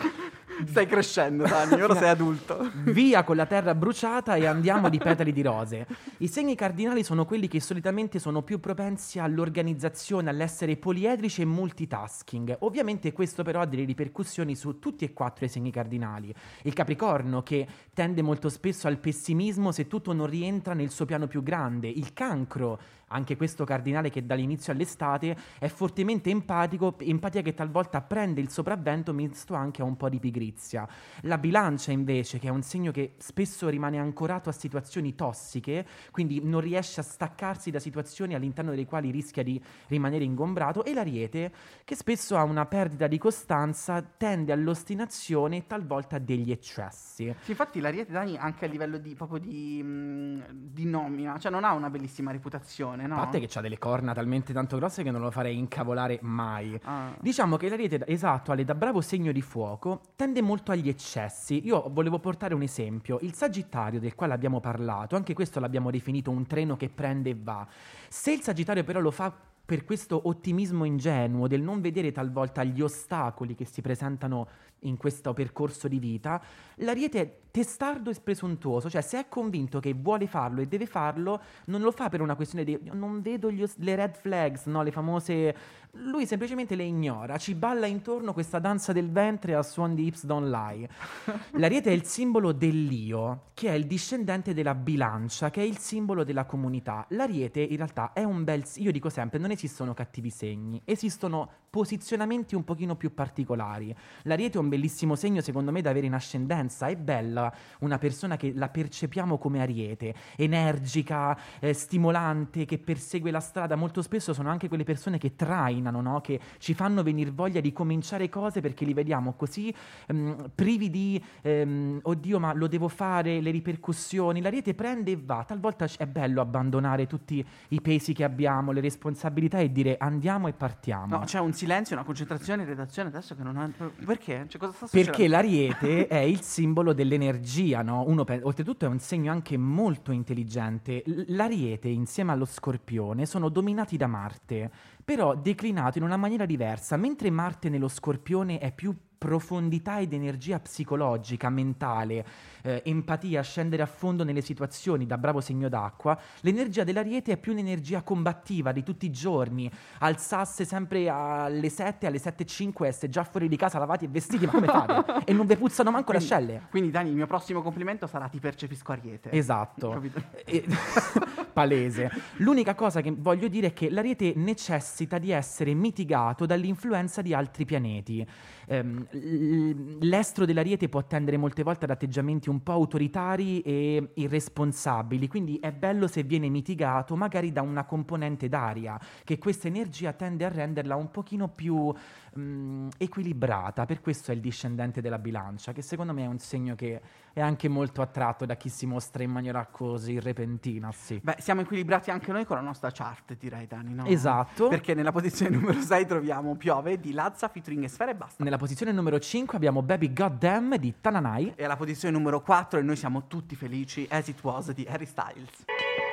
Speaker 1: Stai crescendo, Dani, ora sei adulto.
Speaker 2: Via con la terra bruciata e andiamo di petali di rose. I segni cardinali sono quelli che solitamente sono più propensi all'organizzazione, all'essere poliedrici e multitasking. Ovviamente questo però ha delle ripercussioni su tutti e quattro i segni cardinali. Il Capricorno che tende molto spesso al pessimismo se tutto non rientra nel suo piano più grande. Il Cancro anche questo cardinale che dall'inizio all'estate è fortemente empatico, empatia che talvolta prende il sopravvento misto anche a un po' di pigrizia. La bilancia invece, che è un segno che spesso rimane ancorato a situazioni tossiche, quindi non riesce a staccarsi da situazioni all'interno delle quali rischia di rimanere ingombrato, e l'ariete, che spesso ha una perdita di costanza, tende all'ostinazione e talvolta a degli eccessi.
Speaker 1: Sì, infatti l'ariete, Dani, anche a livello di, proprio di, mh, di nomina, cioè non ha una bellissima reputazione, no?
Speaker 2: A parte che ha delle corna talmente tanto grosse che non lo farei incavolare mai.
Speaker 1: Ah.
Speaker 2: Diciamo che l'ariete, esatto, Ale, da bravo segno di fuoco, tende molto agli eccessi. Io volevo portare un esempio. Il Sagittario, del quale abbiamo parlato, anche questo l'abbiamo definito un treno che prende e va. Se il Sagittario però lo fa per questo ottimismo ingenuo del non vedere talvolta gli ostacoli che si presentano in questo percorso di vita, l'ariete è testardo e presuntuoso, cioè se è convinto che vuole farlo e deve farlo, non lo fa per una questione di "Io non vedo os- le red flags, no, le famose lui semplicemente le ignora, ci balla intorno questa danza del ventre a suon di Hips Don't Lie. L'ariete è il simbolo dell'io, che è il discendente della bilancia, che è il simbolo della comunità. L'ariete in realtà è un bel... Io dico sempre, non esistono cattivi segni, esistono posizionamenti un pochino più particolari. L'ariete è un bellissimo segno secondo me da avere in ascendenza, è bella una persona che la percepiamo come ariete, energica, eh, stimolante, che persegue la strada, molto spesso sono anche quelle persone che trainano, no? che ci fanno venire voglia di cominciare cose perché li vediamo così ehm, privi di ehm, oddio ma lo devo fare, le ripercussioni, l'ariete prende e va, talvolta è bello abbandonare tutti i pesi che abbiamo, le responsabilità e dire andiamo e partiamo.
Speaker 1: No, c'è un silenzio, una concentrazione in redazione adesso che non ha... Perché? Cioè, cosa sta
Speaker 2: Perché
Speaker 1: succedendo?
Speaker 2: l'ariete è il simbolo dell'energia, no? Pe- oltretutto è un segno anche molto intelligente. L'ariete insieme allo scorpione sono dominati da Marte, però declinato in una maniera diversa. Mentre Marte nello scorpione è più profondità ed energia psicologica, mentale, eh, empatia, scendere a fondo nelle situazioni da bravo segno d'acqua, l'energia dell'ariete è più un'energia combattiva di tutti i giorni, alzasse sempre alle 7, alle 7.05, essere già fuori di casa lavati e vestiti, ma come fate? e non vi puzzano manco le
Speaker 1: Quindi-
Speaker 2: ascelle.
Speaker 1: Quindi Dani, il mio prossimo complimento sarà ti percepisco ariete.
Speaker 2: Esatto. E- palese. L'unica cosa che voglio dire è che l'ariete necessita di essere mitigato dall'influenza di altri pianeti. Ehm, l'estro dell'ariete può tendere molte volte ad atteggiamenti un po' autoritari e irresponsabili, quindi è bello se viene mitigato magari da una componente d'aria, che questa energia tende a renderla un pochino più mm, equilibrata. Per questo è il discendente della bilancia, che secondo me è un segno che è anche molto attratto da chi si mostra in maniera così repentina, sì.
Speaker 1: Beh, siamo equilibrati anche noi con la nostra chart, direi Dani, no?
Speaker 2: Esatto.
Speaker 1: Perché nella posizione numero 6 troviamo Piove di Lazza featuring Sfera e basta.
Speaker 2: Nella posizione numero 5 abbiamo Baby Goddamn di Tananai.
Speaker 1: E alla posizione numero 4 e noi siamo tutti felici, As It Was di Harry Styles.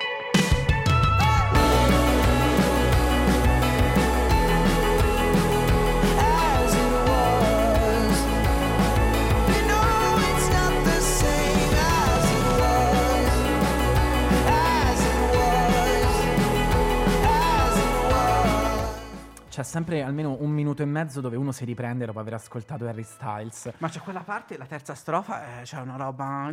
Speaker 2: Sempre almeno un minuto e mezzo dove uno si riprende dopo aver ascoltato Harry Styles.
Speaker 1: Ma c'è quella parte, la terza strofa, eh, c'è una roba...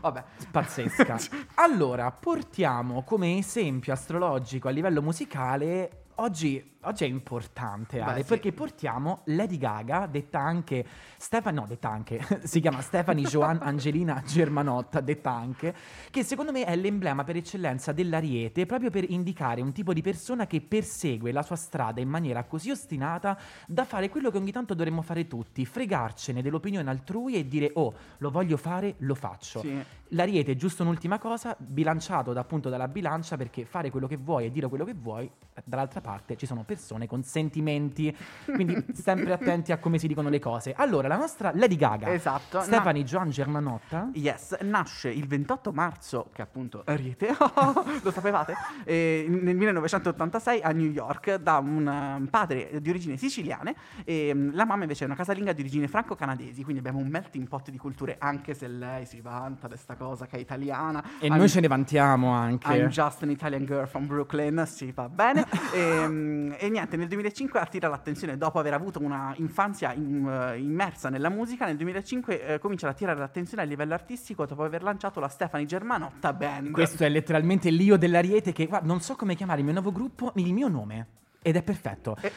Speaker 1: Vabbè,
Speaker 2: Pazzesca. allora, portiamo come esempio astrologico a livello musicale. Oggi, oggi è importante, Ale,
Speaker 1: Beh, sì.
Speaker 2: perché portiamo Lady Gaga, detta anche Stefani, no, detta anche, si chiama Stephanie Joan Angelina Germanotta, detta anche, che secondo me è l'emblema per eccellenza dell'ariete, proprio per indicare un tipo di persona che persegue la sua strada in maniera così ostinata da fare quello che ogni tanto dovremmo fare tutti, fregarcene dell'opinione altrui e dire, oh, lo voglio fare, lo faccio.
Speaker 1: sì.
Speaker 2: L'ariete è giusto un'ultima cosa, bilanciato da, appunto dalla bilancia, perché fare quello che vuoi e dire quello che vuoi, eh, dall'altra parte ci sono persone con sentimenti, quindi sempre attenti a come si dicono le cose. Allora, la nostra Lady Gaga,
Speaker 1: Esatto.
Speaker 2: Stephanie Joan Germanotta,
Speaker 1: Yes, nasce il 28 marzo, che appunto Ariete, lo sapevate, eh, nel 1986 a New York da un um, padre di origini siciliane e um, la mamma invece è una casalinga di origini franco-canadesi, quindi abbiamo un melting pot di culture anche se lei si vanta di questa cosa che è italiana.
Speaker 2: e
Speaker 1: I'm-
Speaker 2: noi ce ne vantiamo anche.
Speaker 1: I'm just an Italian girl from Brooklyn, sì, va bene. e, mm, e niente, nel 2005 attira l'attenzione dopo aver avuto una infanzia in- eh, immersa nella musica. Nel 2005 eh, comincia ad attirare l'attenzione a livello artistico dopo aver lanciato la Stephanie Germanotta Band.
Speaker 2: Questo è letteralmente l'io dell'ariete che, guarda, non so come chiamare il mio nuovo gruppo, il mio nome. Ed è perfetto.
Speaker 1: Eh,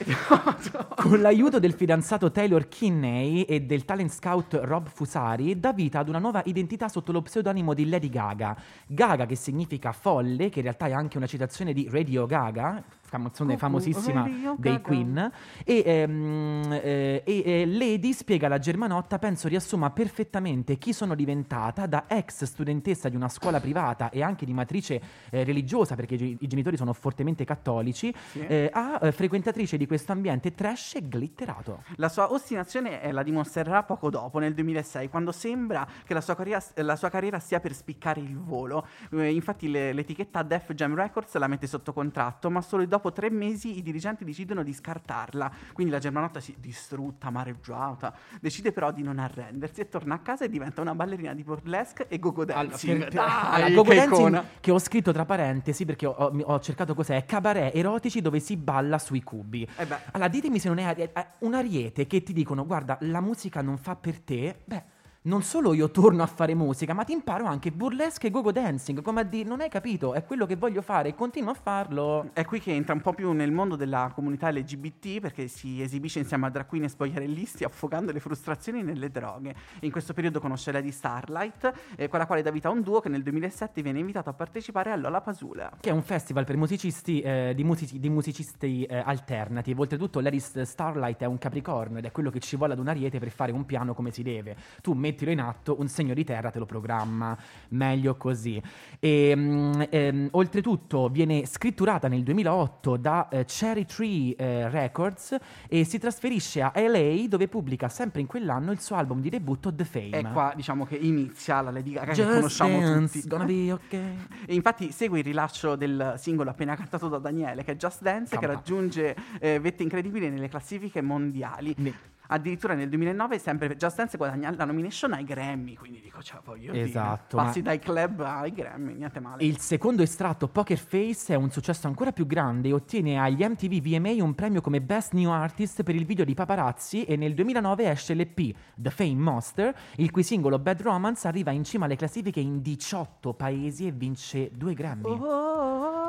Speaker 2: Con l'aiuto del fidanzato Taylor Kinney e del talent scout Rob Fusari, dà vita ad una nuova identità sotto lo pseudonimo di Lady Gaga. Gaga, che significa folle, che in realtà è anche una citazione di Radio Gaga, canzone famosissima dei. Queen. E, ehm, eh, e, eh, Lady spiega alla Germanotta, penso riassuma perfettamente chi sono diventata da ex studentessa di una scuola privata e anche di matrice eh, religiosa, perché i, i genitori sono fortemente cattolici,
Speaker 1: Sì.
Speaker 2: eh, a eh, frequentatrice di questo ambiente trash e glitterato.
Speaker 1: La sua ostinazione eh, la dimostrerà poco dopo, nel 2006, quando sembra che la sua carriera, la sua carriera stia per spiccare il volo. Eh, infatti le- l'etichetta Def Jam Records la mette sotto contratto, ma solo dopo tre mesi i dirigenti decidono di scartarla. Quindi la Germanotta si distrutta, amareggiata, decide però di non arrendersi e torna a casa e diventa una ballerina di burlesque e go-go dancing.
Speaker 2: per-
Speaker 1: Dai,
Speaker 2: Gogo Dancing
Speaker 1: icona.
Speaker 2: che ho scritto tra parentesi perché ho, ho- cercato cos'è cabaret erotici dove si balla sui cubi.
Speaker 1: Eh beh.
Speaker 2: Allora, ditemi se non è ari- eh, un ariete che ti dicono guarda, la musica non fa per te. Beh, non solo io torno a fare musica, ma ti imparo anche burlesque e gogo dancing, come a dire, non hai capito, è quello che voglio fare, continuo a farlo.
Speaker 1: È qui che entra un po' più nel mondo della comunità LGBT perché si esibisce insieme a drag queen e spogliarellisti affogando le frustrazioni nelle droghe. In questo periodo conosce Lady Starlight, eh, con la quale dà vita a un duo che nel 2007 viene invitato a partecipare a Lola Pasula.
Speaker 2: Che è un festival per musicisti, eh, di, musici- di musicisti eh, alternativi. Oltretutto, Larry Starlight è un capricorno ed è quello che ci vuole ad un ariete per fare un piano come si deve. Tu mettilo in atto, un segno di terra te lo programma. Meglio così. E, mm, ehm, oltretutto, viene scritturata nel 2008 da eh, Cherry Tree eh, Records e si trasferisce a LA dove pubblica sempre in quell'anno il suo album di debutto The Fame.
Speaker 1: E qua diciamo che inizia la Lady Gaga che
Speaker 2: Just
Speaker 1: conosciamo
Speaker 2: dance,
Speaker 1: tutti.
Speaker 2: gonna be okay.
Speaker 1: E infatti segue il rilascio del singolo appena cantato da Daniele, che è Just Dance, che
Speaker 2: Canta.
Speaker 1: raggiunge eh, vette incredibili nelle classifiche mondiali.
Speaker 2: Ne-
Speaker 1: Addirittura nel 2009 sempre Just Dance guadagna la nomination ai Grammy, quindi dico, cioè, voglio
Speaker 2: Esatto,
Speaker 1: dire, passi dai club ai Grammy, niente male.
Speaker 2: Il secondo estratto, Poker Face, è un successo ancora più grande e ottiene agli MTV VMA un premio come Best New Artist per il video di Paparazzi e nel 2009 esce l'EP The Fame Monster, il cui singolo Bad Romance arriva in cima alle classifiche in 18 paesi e vince due Grammy.
Speaker 1: Oh, oh, oh,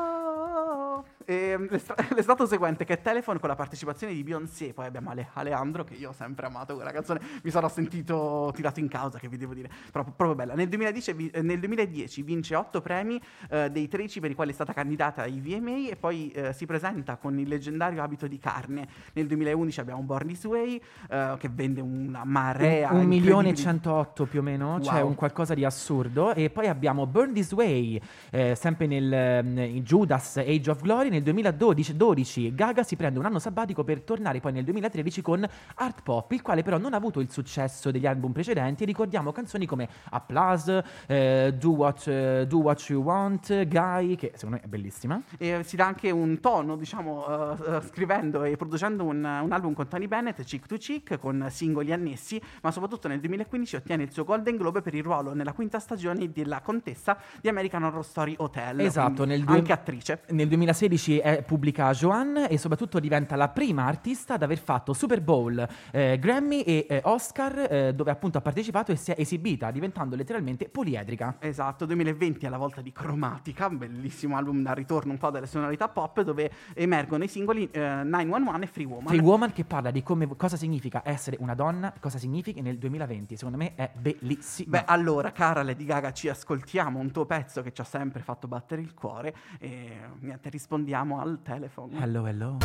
Speaker 1: oh. E, mm, l'estra- l'estratto seguente che è Telephone con la partecipazione di Beyoncé, poi abbiamo Ale- Alejandro che io ho sempre amato quella canzone, mi sarò sentito tirato in causa che vi devo dire, però proprio bella. Nel 2010, vi- eh, nel 2010 vince 8 premi eh, dei 13 per i quali è stata candidata ai VMA e poi eh, si presenta con il leggendario abito di carne. Nel 2011 abbiamo Born This Way eh, che vende una marea
Speaker 2: Un milione e
Speaker 1: incredibile-
Speaker 2: 108 più o meno, cioè
Speaker 1: Wow.
Speaker 2: un qualcosa di assurdo. E poi abbiamo Burn This Way, eh, sempre nel ehm, in Judas Age of Glory. Nel 2012 12, Gaga si prende un anno sabbatico per tornare poi nel 2013 con Art Pop, il quale però non ha avuto il successo degli album precedenti. Ricordiamo canzoni come Applause, eh, Do, What, eh, Do What You Want, Guy, che secondo me è bellissima.
Speaker 1: E si dà anche un tono, diciamo, eh, eh, scrivendo e producendo un, un album con Tony Bennett, Chick to Chick, con singoli annessi, ma soprattutto nel 2015 ottiene il suo Golden Globe per il ruolo nella quinta stagione della contessa di American Horror Story Hotel.
Speaker 2: Esatto, nel due-
Speaker 1: anche attrice.
Speaker 2: Nel 2016 2016 eh, pubblica Joanne e soprattutto diventa la prima artista ad aver fatto Super Bowl, eh, Grammy e eh, Oscar, eh, dove appunto ha partecipato e si è esibita, diventando letteralmente poliedrica.
Speaker 1: Esatto, 2020 è la volta di Cromatica, un bellissimo album da ritorno un po' delle sonorità pop dove emergono i singoli eh, 911 e Free Woman.
Speaker 2: Free Woman che parla di come, cosa significa essere una donna, cosa significa nel 2020. Secondo me è bellissima.
Speaker 1: Beh, allora, cara Lady Gaga, ci ascoltiamo un tuo pezzo che ci ha sempre fatto battere il cuore e niente, rispondiamo al telefono.
Speaker 2: Hello, hello.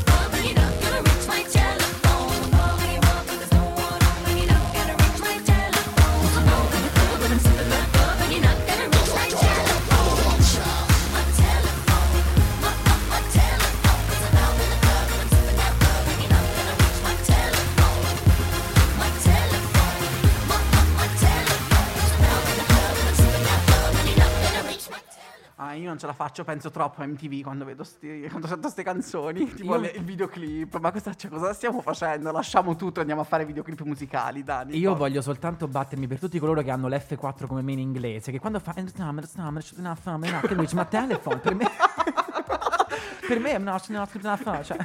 Speaker 1: Io non ce la faccio, penso troppo a MTV quando vedo sti, quando sento queste canzoni, tipo
Speaker 2: Io-
Speaker 1: le- il videoclip. Ma cosa, cioè, cosa stiamo facendo? Lasciamo tutto e andiamo a fare videoclip musicali, Dani.
Speaker 2: Io voglio soltanto battermi per tutti coloro che hanno l'F4 come me in inglese, che quando fa "Eh, che dice ma telephone per me per me è una cioè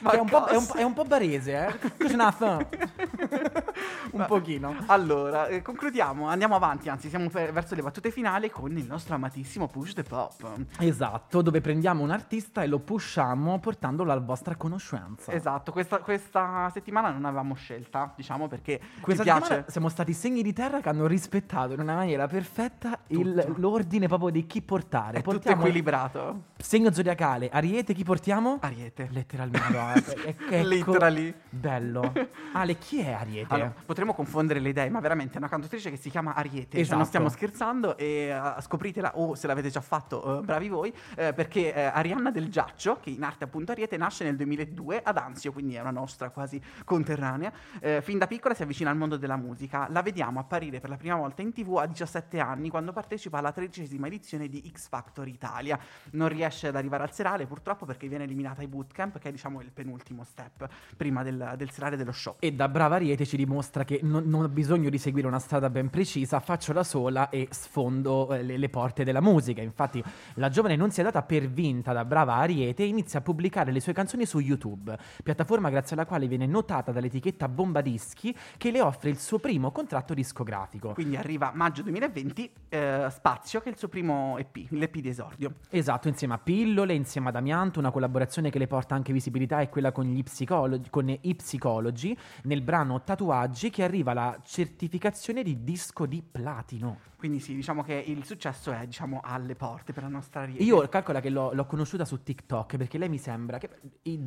Speaker 1: Ma
Speaker 2: è un, po', è, un, è un po' barese, eh? Un pochino.
Speaker 1: Allora, eh, concludiamo, andiamo avanti, anzi siamo fe- verso le battute finali con il nostro amatissimo Push the Pop.
Speaker 2: Esatto, dove prendiamo un artista e lo pushiamo portandolo alla vostra conoscenza.
Speaker 1: Esatto, questa, questa settimana non avevamo scelta, diciamo perché
Speaker 2: Questa
Speaker 1: ci piace.
Speaker 2: siamo stati segni di terra che hanno rispettato in una maniera perfetta il- l'ordine proprio di chi portare.
Speaker 1: È tutto equilibrato.
Speaker 2: segno zodiacale, Ariete, chi portiamo?
Speaker 1: Ariete.
Speaker 2: Letteralmente. è- ecco-
Speaker 1: Literally.
Speaker 2: Bello. Ale, chi è Ariete?
Speaker 1: Allora, potremmo confondere le idee, ma veramente è una cantautrice che si chiama Ariete. Cioè,
Speaker 2: Esatto.
Speaker 1: non stiamo scherzando e eh, scopritela, o se l'avete già fatto, eh, bravi voi, eh, perché Arianna del Giaccio, che in arte appunto Ariete, nasce nel 2002 ad Anzio, quindi è una nostra quasi conterranea. Fin da piccola si avvicina al mondo della musica. La vediamo apparire per la prima volta in tv a 17 anni, quando partecipa alla tredicesima edizione di X Factor Italia. Non riesce ad arrivare al serale, purtroppo, perché viene eliminata ai bootcamp, che è diciamo il penultimo step prima del, del serale dello show.
Speaker 2: E da brava Ariete ci dimostra che non, non ho bisogno di seguire una strada ben precisa, faccio da sola e sfondo eh, le, le porte della musica. Infatti, la giovane non si è data per vinta da brava Ariete e inizia a pubblicare le sue canzoni su YouTube, piattaforma grazie alla quale viene notata dall'etichetta Bomba Dischi che le offre il suo primo contratto discografico.
Speaker 1: Quindi arriva maggio 2020, eh, Spazio, che è il suo primo EP, l'EP di esordio.
Speaker 2: Esatto, insieme a Pillole, insieme ad Amianto, una collaborazione che le porta anche visibilità è quella con, gli psicologi, con i psicologi nel brano Tatuaggi che arriva alla certificazione di disco di platino.
Speaker 1: Quindi sì, diciamo che il successo è, diciamo, alle porte per la nostra Ariete.
Speaker 2: Io calcola che l'ho, l'ho conosciuta su TikTok perché lei mi sembra che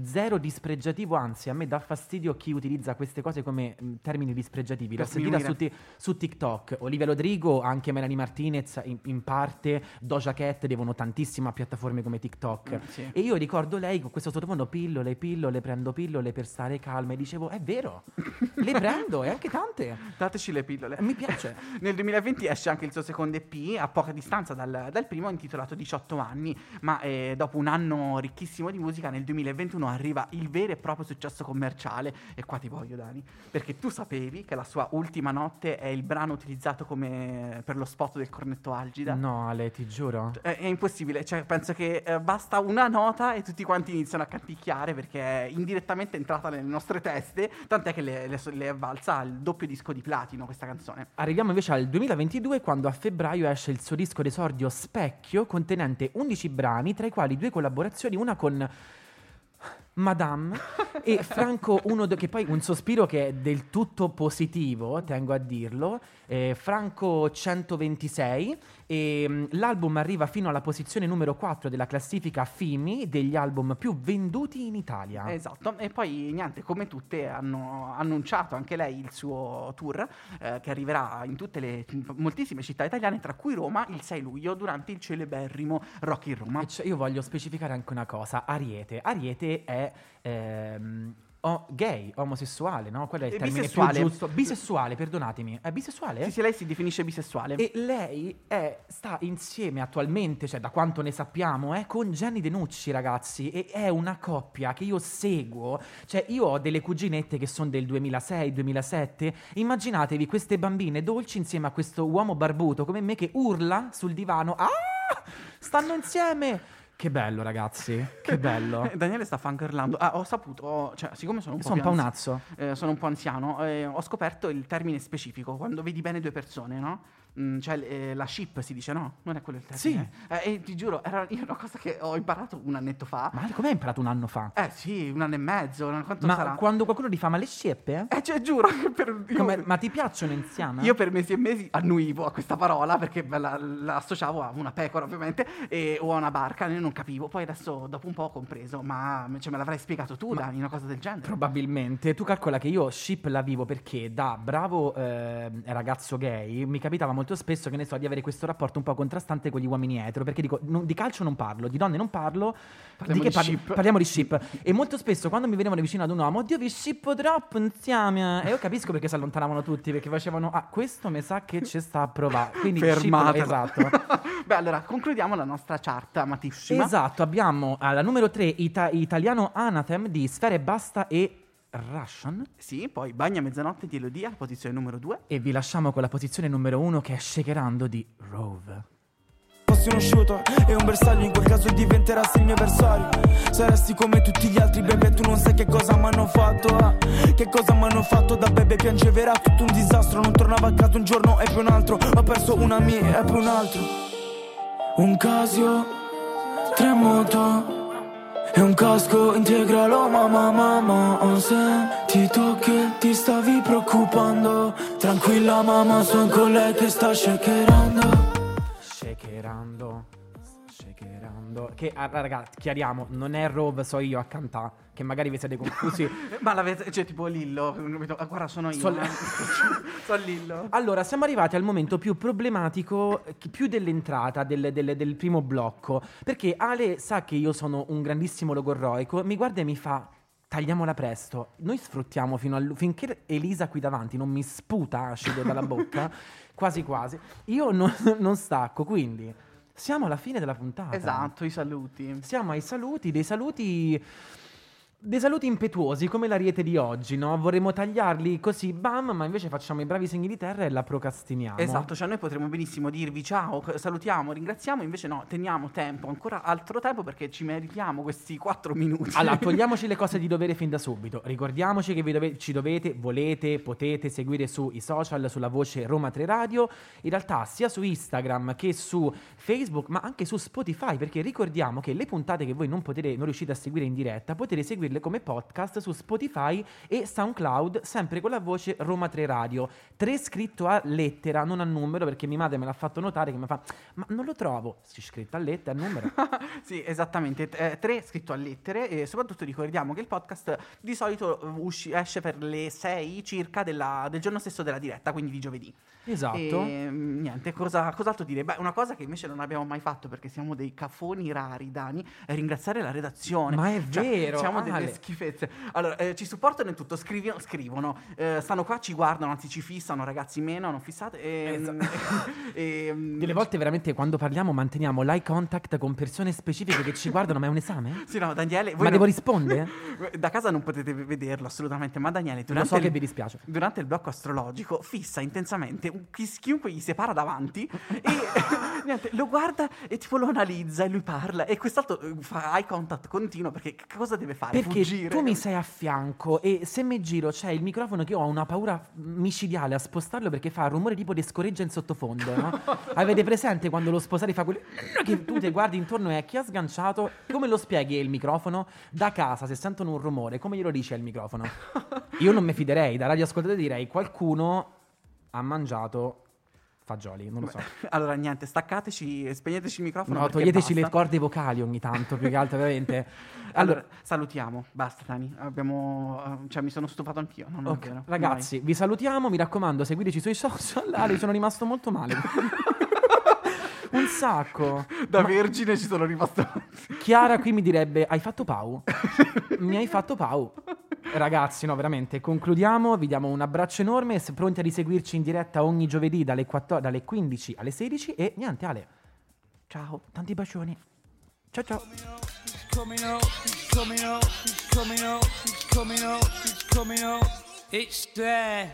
Speaker 2: zero dispregiativo, anzi a me dà fastidio chi utilizza queste cose come mh, termini dispregiativi.
Speaker 1: Per
Speaker 2: L'ho sentita su, su TikTok. Olivia Rodrigo, anche Melanie Martinez in, in parte, Doja Cat devono tantissimo a piattaforme come TikTok.
Speaker 1: Mm, sì.
Speaker 2: E io ricordo lei con questo sottofondo pillole, pillole, prendo pillole per stare calma e dicevo è vero, le prendo e anche tante.
Speaker 1: Dateci le pillole.
Speaker 2: Mi piace.
Speaker 1: Nel 2020 esce anche il suo secondo EP, a poca distanza dal, dal primo, intitolato 18 anni, ma eh, dopo un anno ricchissimo di musica, nel 2021 arriva il vero e proprio successo commerciale. E qua ti voglio, Dani, perché tu sapevi che la sua ultima notte è il brano utilizzato come per lo spot del cornetto Algida?
Speaker 2: No Ale, ti giuro.
Speaker 1: È, è impossibile, cioè penso che eh, basta una nota e tutti quanti iniziano a canticchiare perché è indirettamente entrata nelle nostre teste, tant'è che le, le, le è valsa il doppio disco di platino questa canzone.
Speaker 2: Arriviamo invece al 2022 quando a febbraio esce il suo disco d'esordio Specchio contenente 11 brani tra i quali due collaborazioni, una con Madame e Franco uno de- che poi un sospiro che è del tutto positivo, tengo a dirlo, eh, Franco 126 e mm, l'album arriva fino alla posizione numero 4 della classifica FIMI degli album più venduti in Italia.
Speaker 1: Esatto, e poi niente, come tutte hanno annunciato anche lei il suo tour eh, che arriverà in tutte le in moltissime città italiane, tra cui Roma il 6 luglio durante il celeberrimo Rock in Roma.
Speaker 2: Cioè, io voglio specificare anche una cosa, Ariete. Ariete è ehm, o- gay, omosessuale, no? Quello è il
Speaker 1: E
Speaker 2: termine
Speaker 1: bisessuale.
Speaker 2: giusto. Bisessuale, perdonatemi. È bisessuale?
Speaker 1: Sì, sì, lei si definisce bisessuale.
Speaker 2: E lei è- sta insieme attualmente, cioè da quanto ne sappiamo, è con Gianni Denucci, ragazzi. E è una coppia che io seguo. Cioè, io ho delle cuginette che sono del 2006-2007. Immaginatevi queste bambine dolci insieme a questo uomo barbuto come me che urla sul divano. Ah! Stanno insieme! Che bello, ragazzi. Che bello.
Speaker 1: Daniele sta fangirlando. Ah, ho saputo, ho- cioè, siccome sono un po'
Speaker 2: Sono un
Speaker 1: più
Speaker 2: po' un
Speaker 1: anzi- eh, sono un po' anziano, eh, ho scoperto il termine specifico, quando vedi bene due persone, no? Mm, cioè eh, la ship si dice, no? Non è quello il termine. Eh, e ti giuro, era una cosa che ho imparato un annetto fa.
Speaker 2: Ma come hai imparato un anno fa?
Speaker 1: Eh sì, un anno e mezzo, quanto
Speaker 2: Ma
Speaker 1: sarà?
Speaker 2: quando qualcuno ti fa ma le sceppe?
Speaker 1: Eh, cioè, giuro per... io-
Speaker 2: Come- ma ti piacciono insieme?
Speaker 1: Io per mesi e mesi annuivo a questa parola perché la, la associavo a una pecora ovviamente e- o a una barca, io non capivo. Poi adesso dopo un po' ho compreso, ma cioè, me l'avrai spiegato tu, Dani, una cosa del genere.
Speaker 2: Probabilmente. Tu calcola che io ship la vivo perché da bravo eh, ragazzo gay mi capitava molto spesso, che ne so, di avere questo rapporto un po' contrastante con gli uomini etero. Perché dico, non- di calcio non parlo, di donne non parlo.
Speaker 1: Parliamo
Speaker 2: che
Speaker 1: di ship.
Speaker 2: Parliamo di ship. e molto spesso quando mi venivano vicino ad un uomo, oddio vi shippo troppo insieme. E io capisco perché si allontanavano tutti, perché facevano, ah, questo mi sa che ci sta a provare. Quindi
Speaker 1: Fermata.
Speaker 2: ship, esatto.
Speaker 1: Beh, allora concludiamo la nostra chart amatissima.
Speaker 2: Esatto, abbiamo alla numero 3 italiano Anathem di Sfere Basta e Russian.
Speaker 1: Sì, poi Bagna Mezzanotte di Elodia, posizione numero 2.
Speaker 2: E vi lasciamo con la posizione numero 1 che è Shakerando di Rove.
Speaker 7: Fossi uno shooter e un bersaglio in quel caso diventerassi il mio avversario Saresti come tutti gli altri bebè tu non sai che cosa mi hanno fatto ah. Che cosa mi hanno fatto da bebè piangeva era tutto un disastro Non tornavo a casa un giorno e poi un altro Ho perso una mia e poi un altro Un Casio, tre e un casco integralo mamma mamma Ho sentito che ti stavi preoccupando Tranquilla mamma sono con lei che sta shakerando
Speaker 2: Shakerando. Shakerando. Che, ah, raga, chiariamo, non è Rove, so io a cantare. Che magari vi siete confusi.
Speaker 1: Ma l'avete, cioè tipo Lillo? Ah, guarda sono io.
Speaker 2: Sol-
Speaker 1: eh. sono Lillo.
Speaker 2: Allora, siamo arrivati al momento più problematico, più dell'entrata del, del- del primo blocco. Perché Ale sa che io sono un grandissimo logorroico, mi guarda e mi fa. Tagliamola presto. Noi sfruttiamo fino a finché Elisa qui davanti non mi sputa acido dalla bocca, quasi quasi. Io non, non stacco, quindi siamo alla fine della puntata.
Speaker 1: Esatto, i saluti.
Speaker 2: Siamo ai saluti, dei saluti. Dei saluti impetuosi come l'ariete di oggi, no? Vorremmo tagliarli così, bam, ma invece facciamo i bravi segni di terra e la procrastiniamo.
Speaker 1: Esatto, cioè noi potremmo benissimo dirvi ciao, salutiamo, ringraziamo, invece no, teniamo tempo, ancora altro tempo perché ci meritiamo questi quattro minuti.
Speaker 2: Allora, togliamoci le cose di dovere fin da subito. Ricordiamoci che vi dove- ci dovete, volete, potete seguire sui social, sulla voce Roma 3 Radio. In realtà, sia su Instagram che su Facebook, ma anche su Spotify. Perché ricordiamo che le puntate che voi non potete, non riuscite a seguire in diretta, potete seguirle come podcast su Spotify e SoundCloud, sempre con la voce Roma 3 Radio. 3 scritto a lettera, non a numero, perché mia madre me l'ha fatto notare che mi fa, ma non lo trovo. Sì, scritto a lettera, a numero.
Speaker 1: sì, esattamente, t- eh, tre scritto a lettere e soprattutto ricordiamo che il podcast di solito eh, usci- esce per le 6 circa della- del giorno stesso della diretta, quindi di giovedì.
Speaker 2: Esatto.
Speaker 1: E mm, niente, cosa, cos'altro dire? Beh, una cosa che invece non abbiamo mai fatto perché siamo dei cafoni rari, Dani, è ringraziare la redazione.
Speaker 2: Ma è
Speaker 1: Cioè,
Speaker 2: vero,
Speaker 1: Siamo delle
Speaker 2: Ale.
Speaker 1: schifezze. Allora, eh, ci supportano in tutto, scrivi- scrivono, eh, stanno qua, ci guardano, anzi ci fissano, ragazzi, meno, non fissate. E, e, mm,
Speaker 2: Delle volte veramente quando parliamo manteniamo l'eye contact con persone specifiche che ci guardano, ma è un esame?
Speaker 1: Sì, no, Daniele,
Speaker 2: Ma
Speaker 1: non-
Speaker 2: devo rispondere?
Speaker 1: Da casa non potete vederlo assolutamente, ma Daniele
Speaker 2: Lo
Speaker 1: durante,
Speaker 2: so
Speaker 1: il,
Speaker 2: che vi dispiace.
Speaker 1: durante il blocco astrologico fissa intensamente un- chi- chiunque gli si para davanti e niente, lo guarda e tipo lo analizza e lui parla e quest'altro eh, fa eye contact continuo perché che cosa deve fare?
Speaker 2: Perché
Speaker 1: Fuggire?
Speaker 2: tu mi sei a fianco e se mi giro c'è il microfono che io ho una paura micidiale a spostarlo perché fa rumore tipo di scoreggia in sottofondo, no? Avete presente quando lo sposare fa quello che tu ti guardi intorno e chi ha sganciato? Come lo spieghi il microfono? Da casa se sentono un rumore, come glielo dici al microfono? Io non mi fiderei, da radioascoltatore direi qualcuno ha mangiato fagioli, non lo so.
Speaker 1: Allora niente, staccateci, e spegneteci il microfono.
Speaker 2: No, toglieteci le
Speaker 1: basta.
Speaker 2: corde vocali ogni tanto, più che altro, veramente.
Speaker 1: Allora,
Speaker 2: Allora,
Speaker 1: salutiamo, basta Dani, abbiamo, eh, cioè mi sono stufato anch'io, non
Speaker 2: ok,
Speaker 1: è vero.
Speaker 2: ragazzi, vi salutiamo, mi raccomando, seguiteci sui social. Ale, sono rimasto molto male. Un sacco.
Speaker 1: Vai. Da vergine ci sono rimasto.
Speaker 2: Chiara qui mi direbbe: Hai fatto Pau? mi hai fatto Pau. Ragazzi, no, veramente, concludiamo. Vi diamo un abbraccio enorme. Pronti a riseguirci in diretta ogni giovedì dalle, 14 dalle 15 alle 16. E niente, Ale. Ciao, tanti bacioni. Ciao ciao.
Speaker 7: It's there.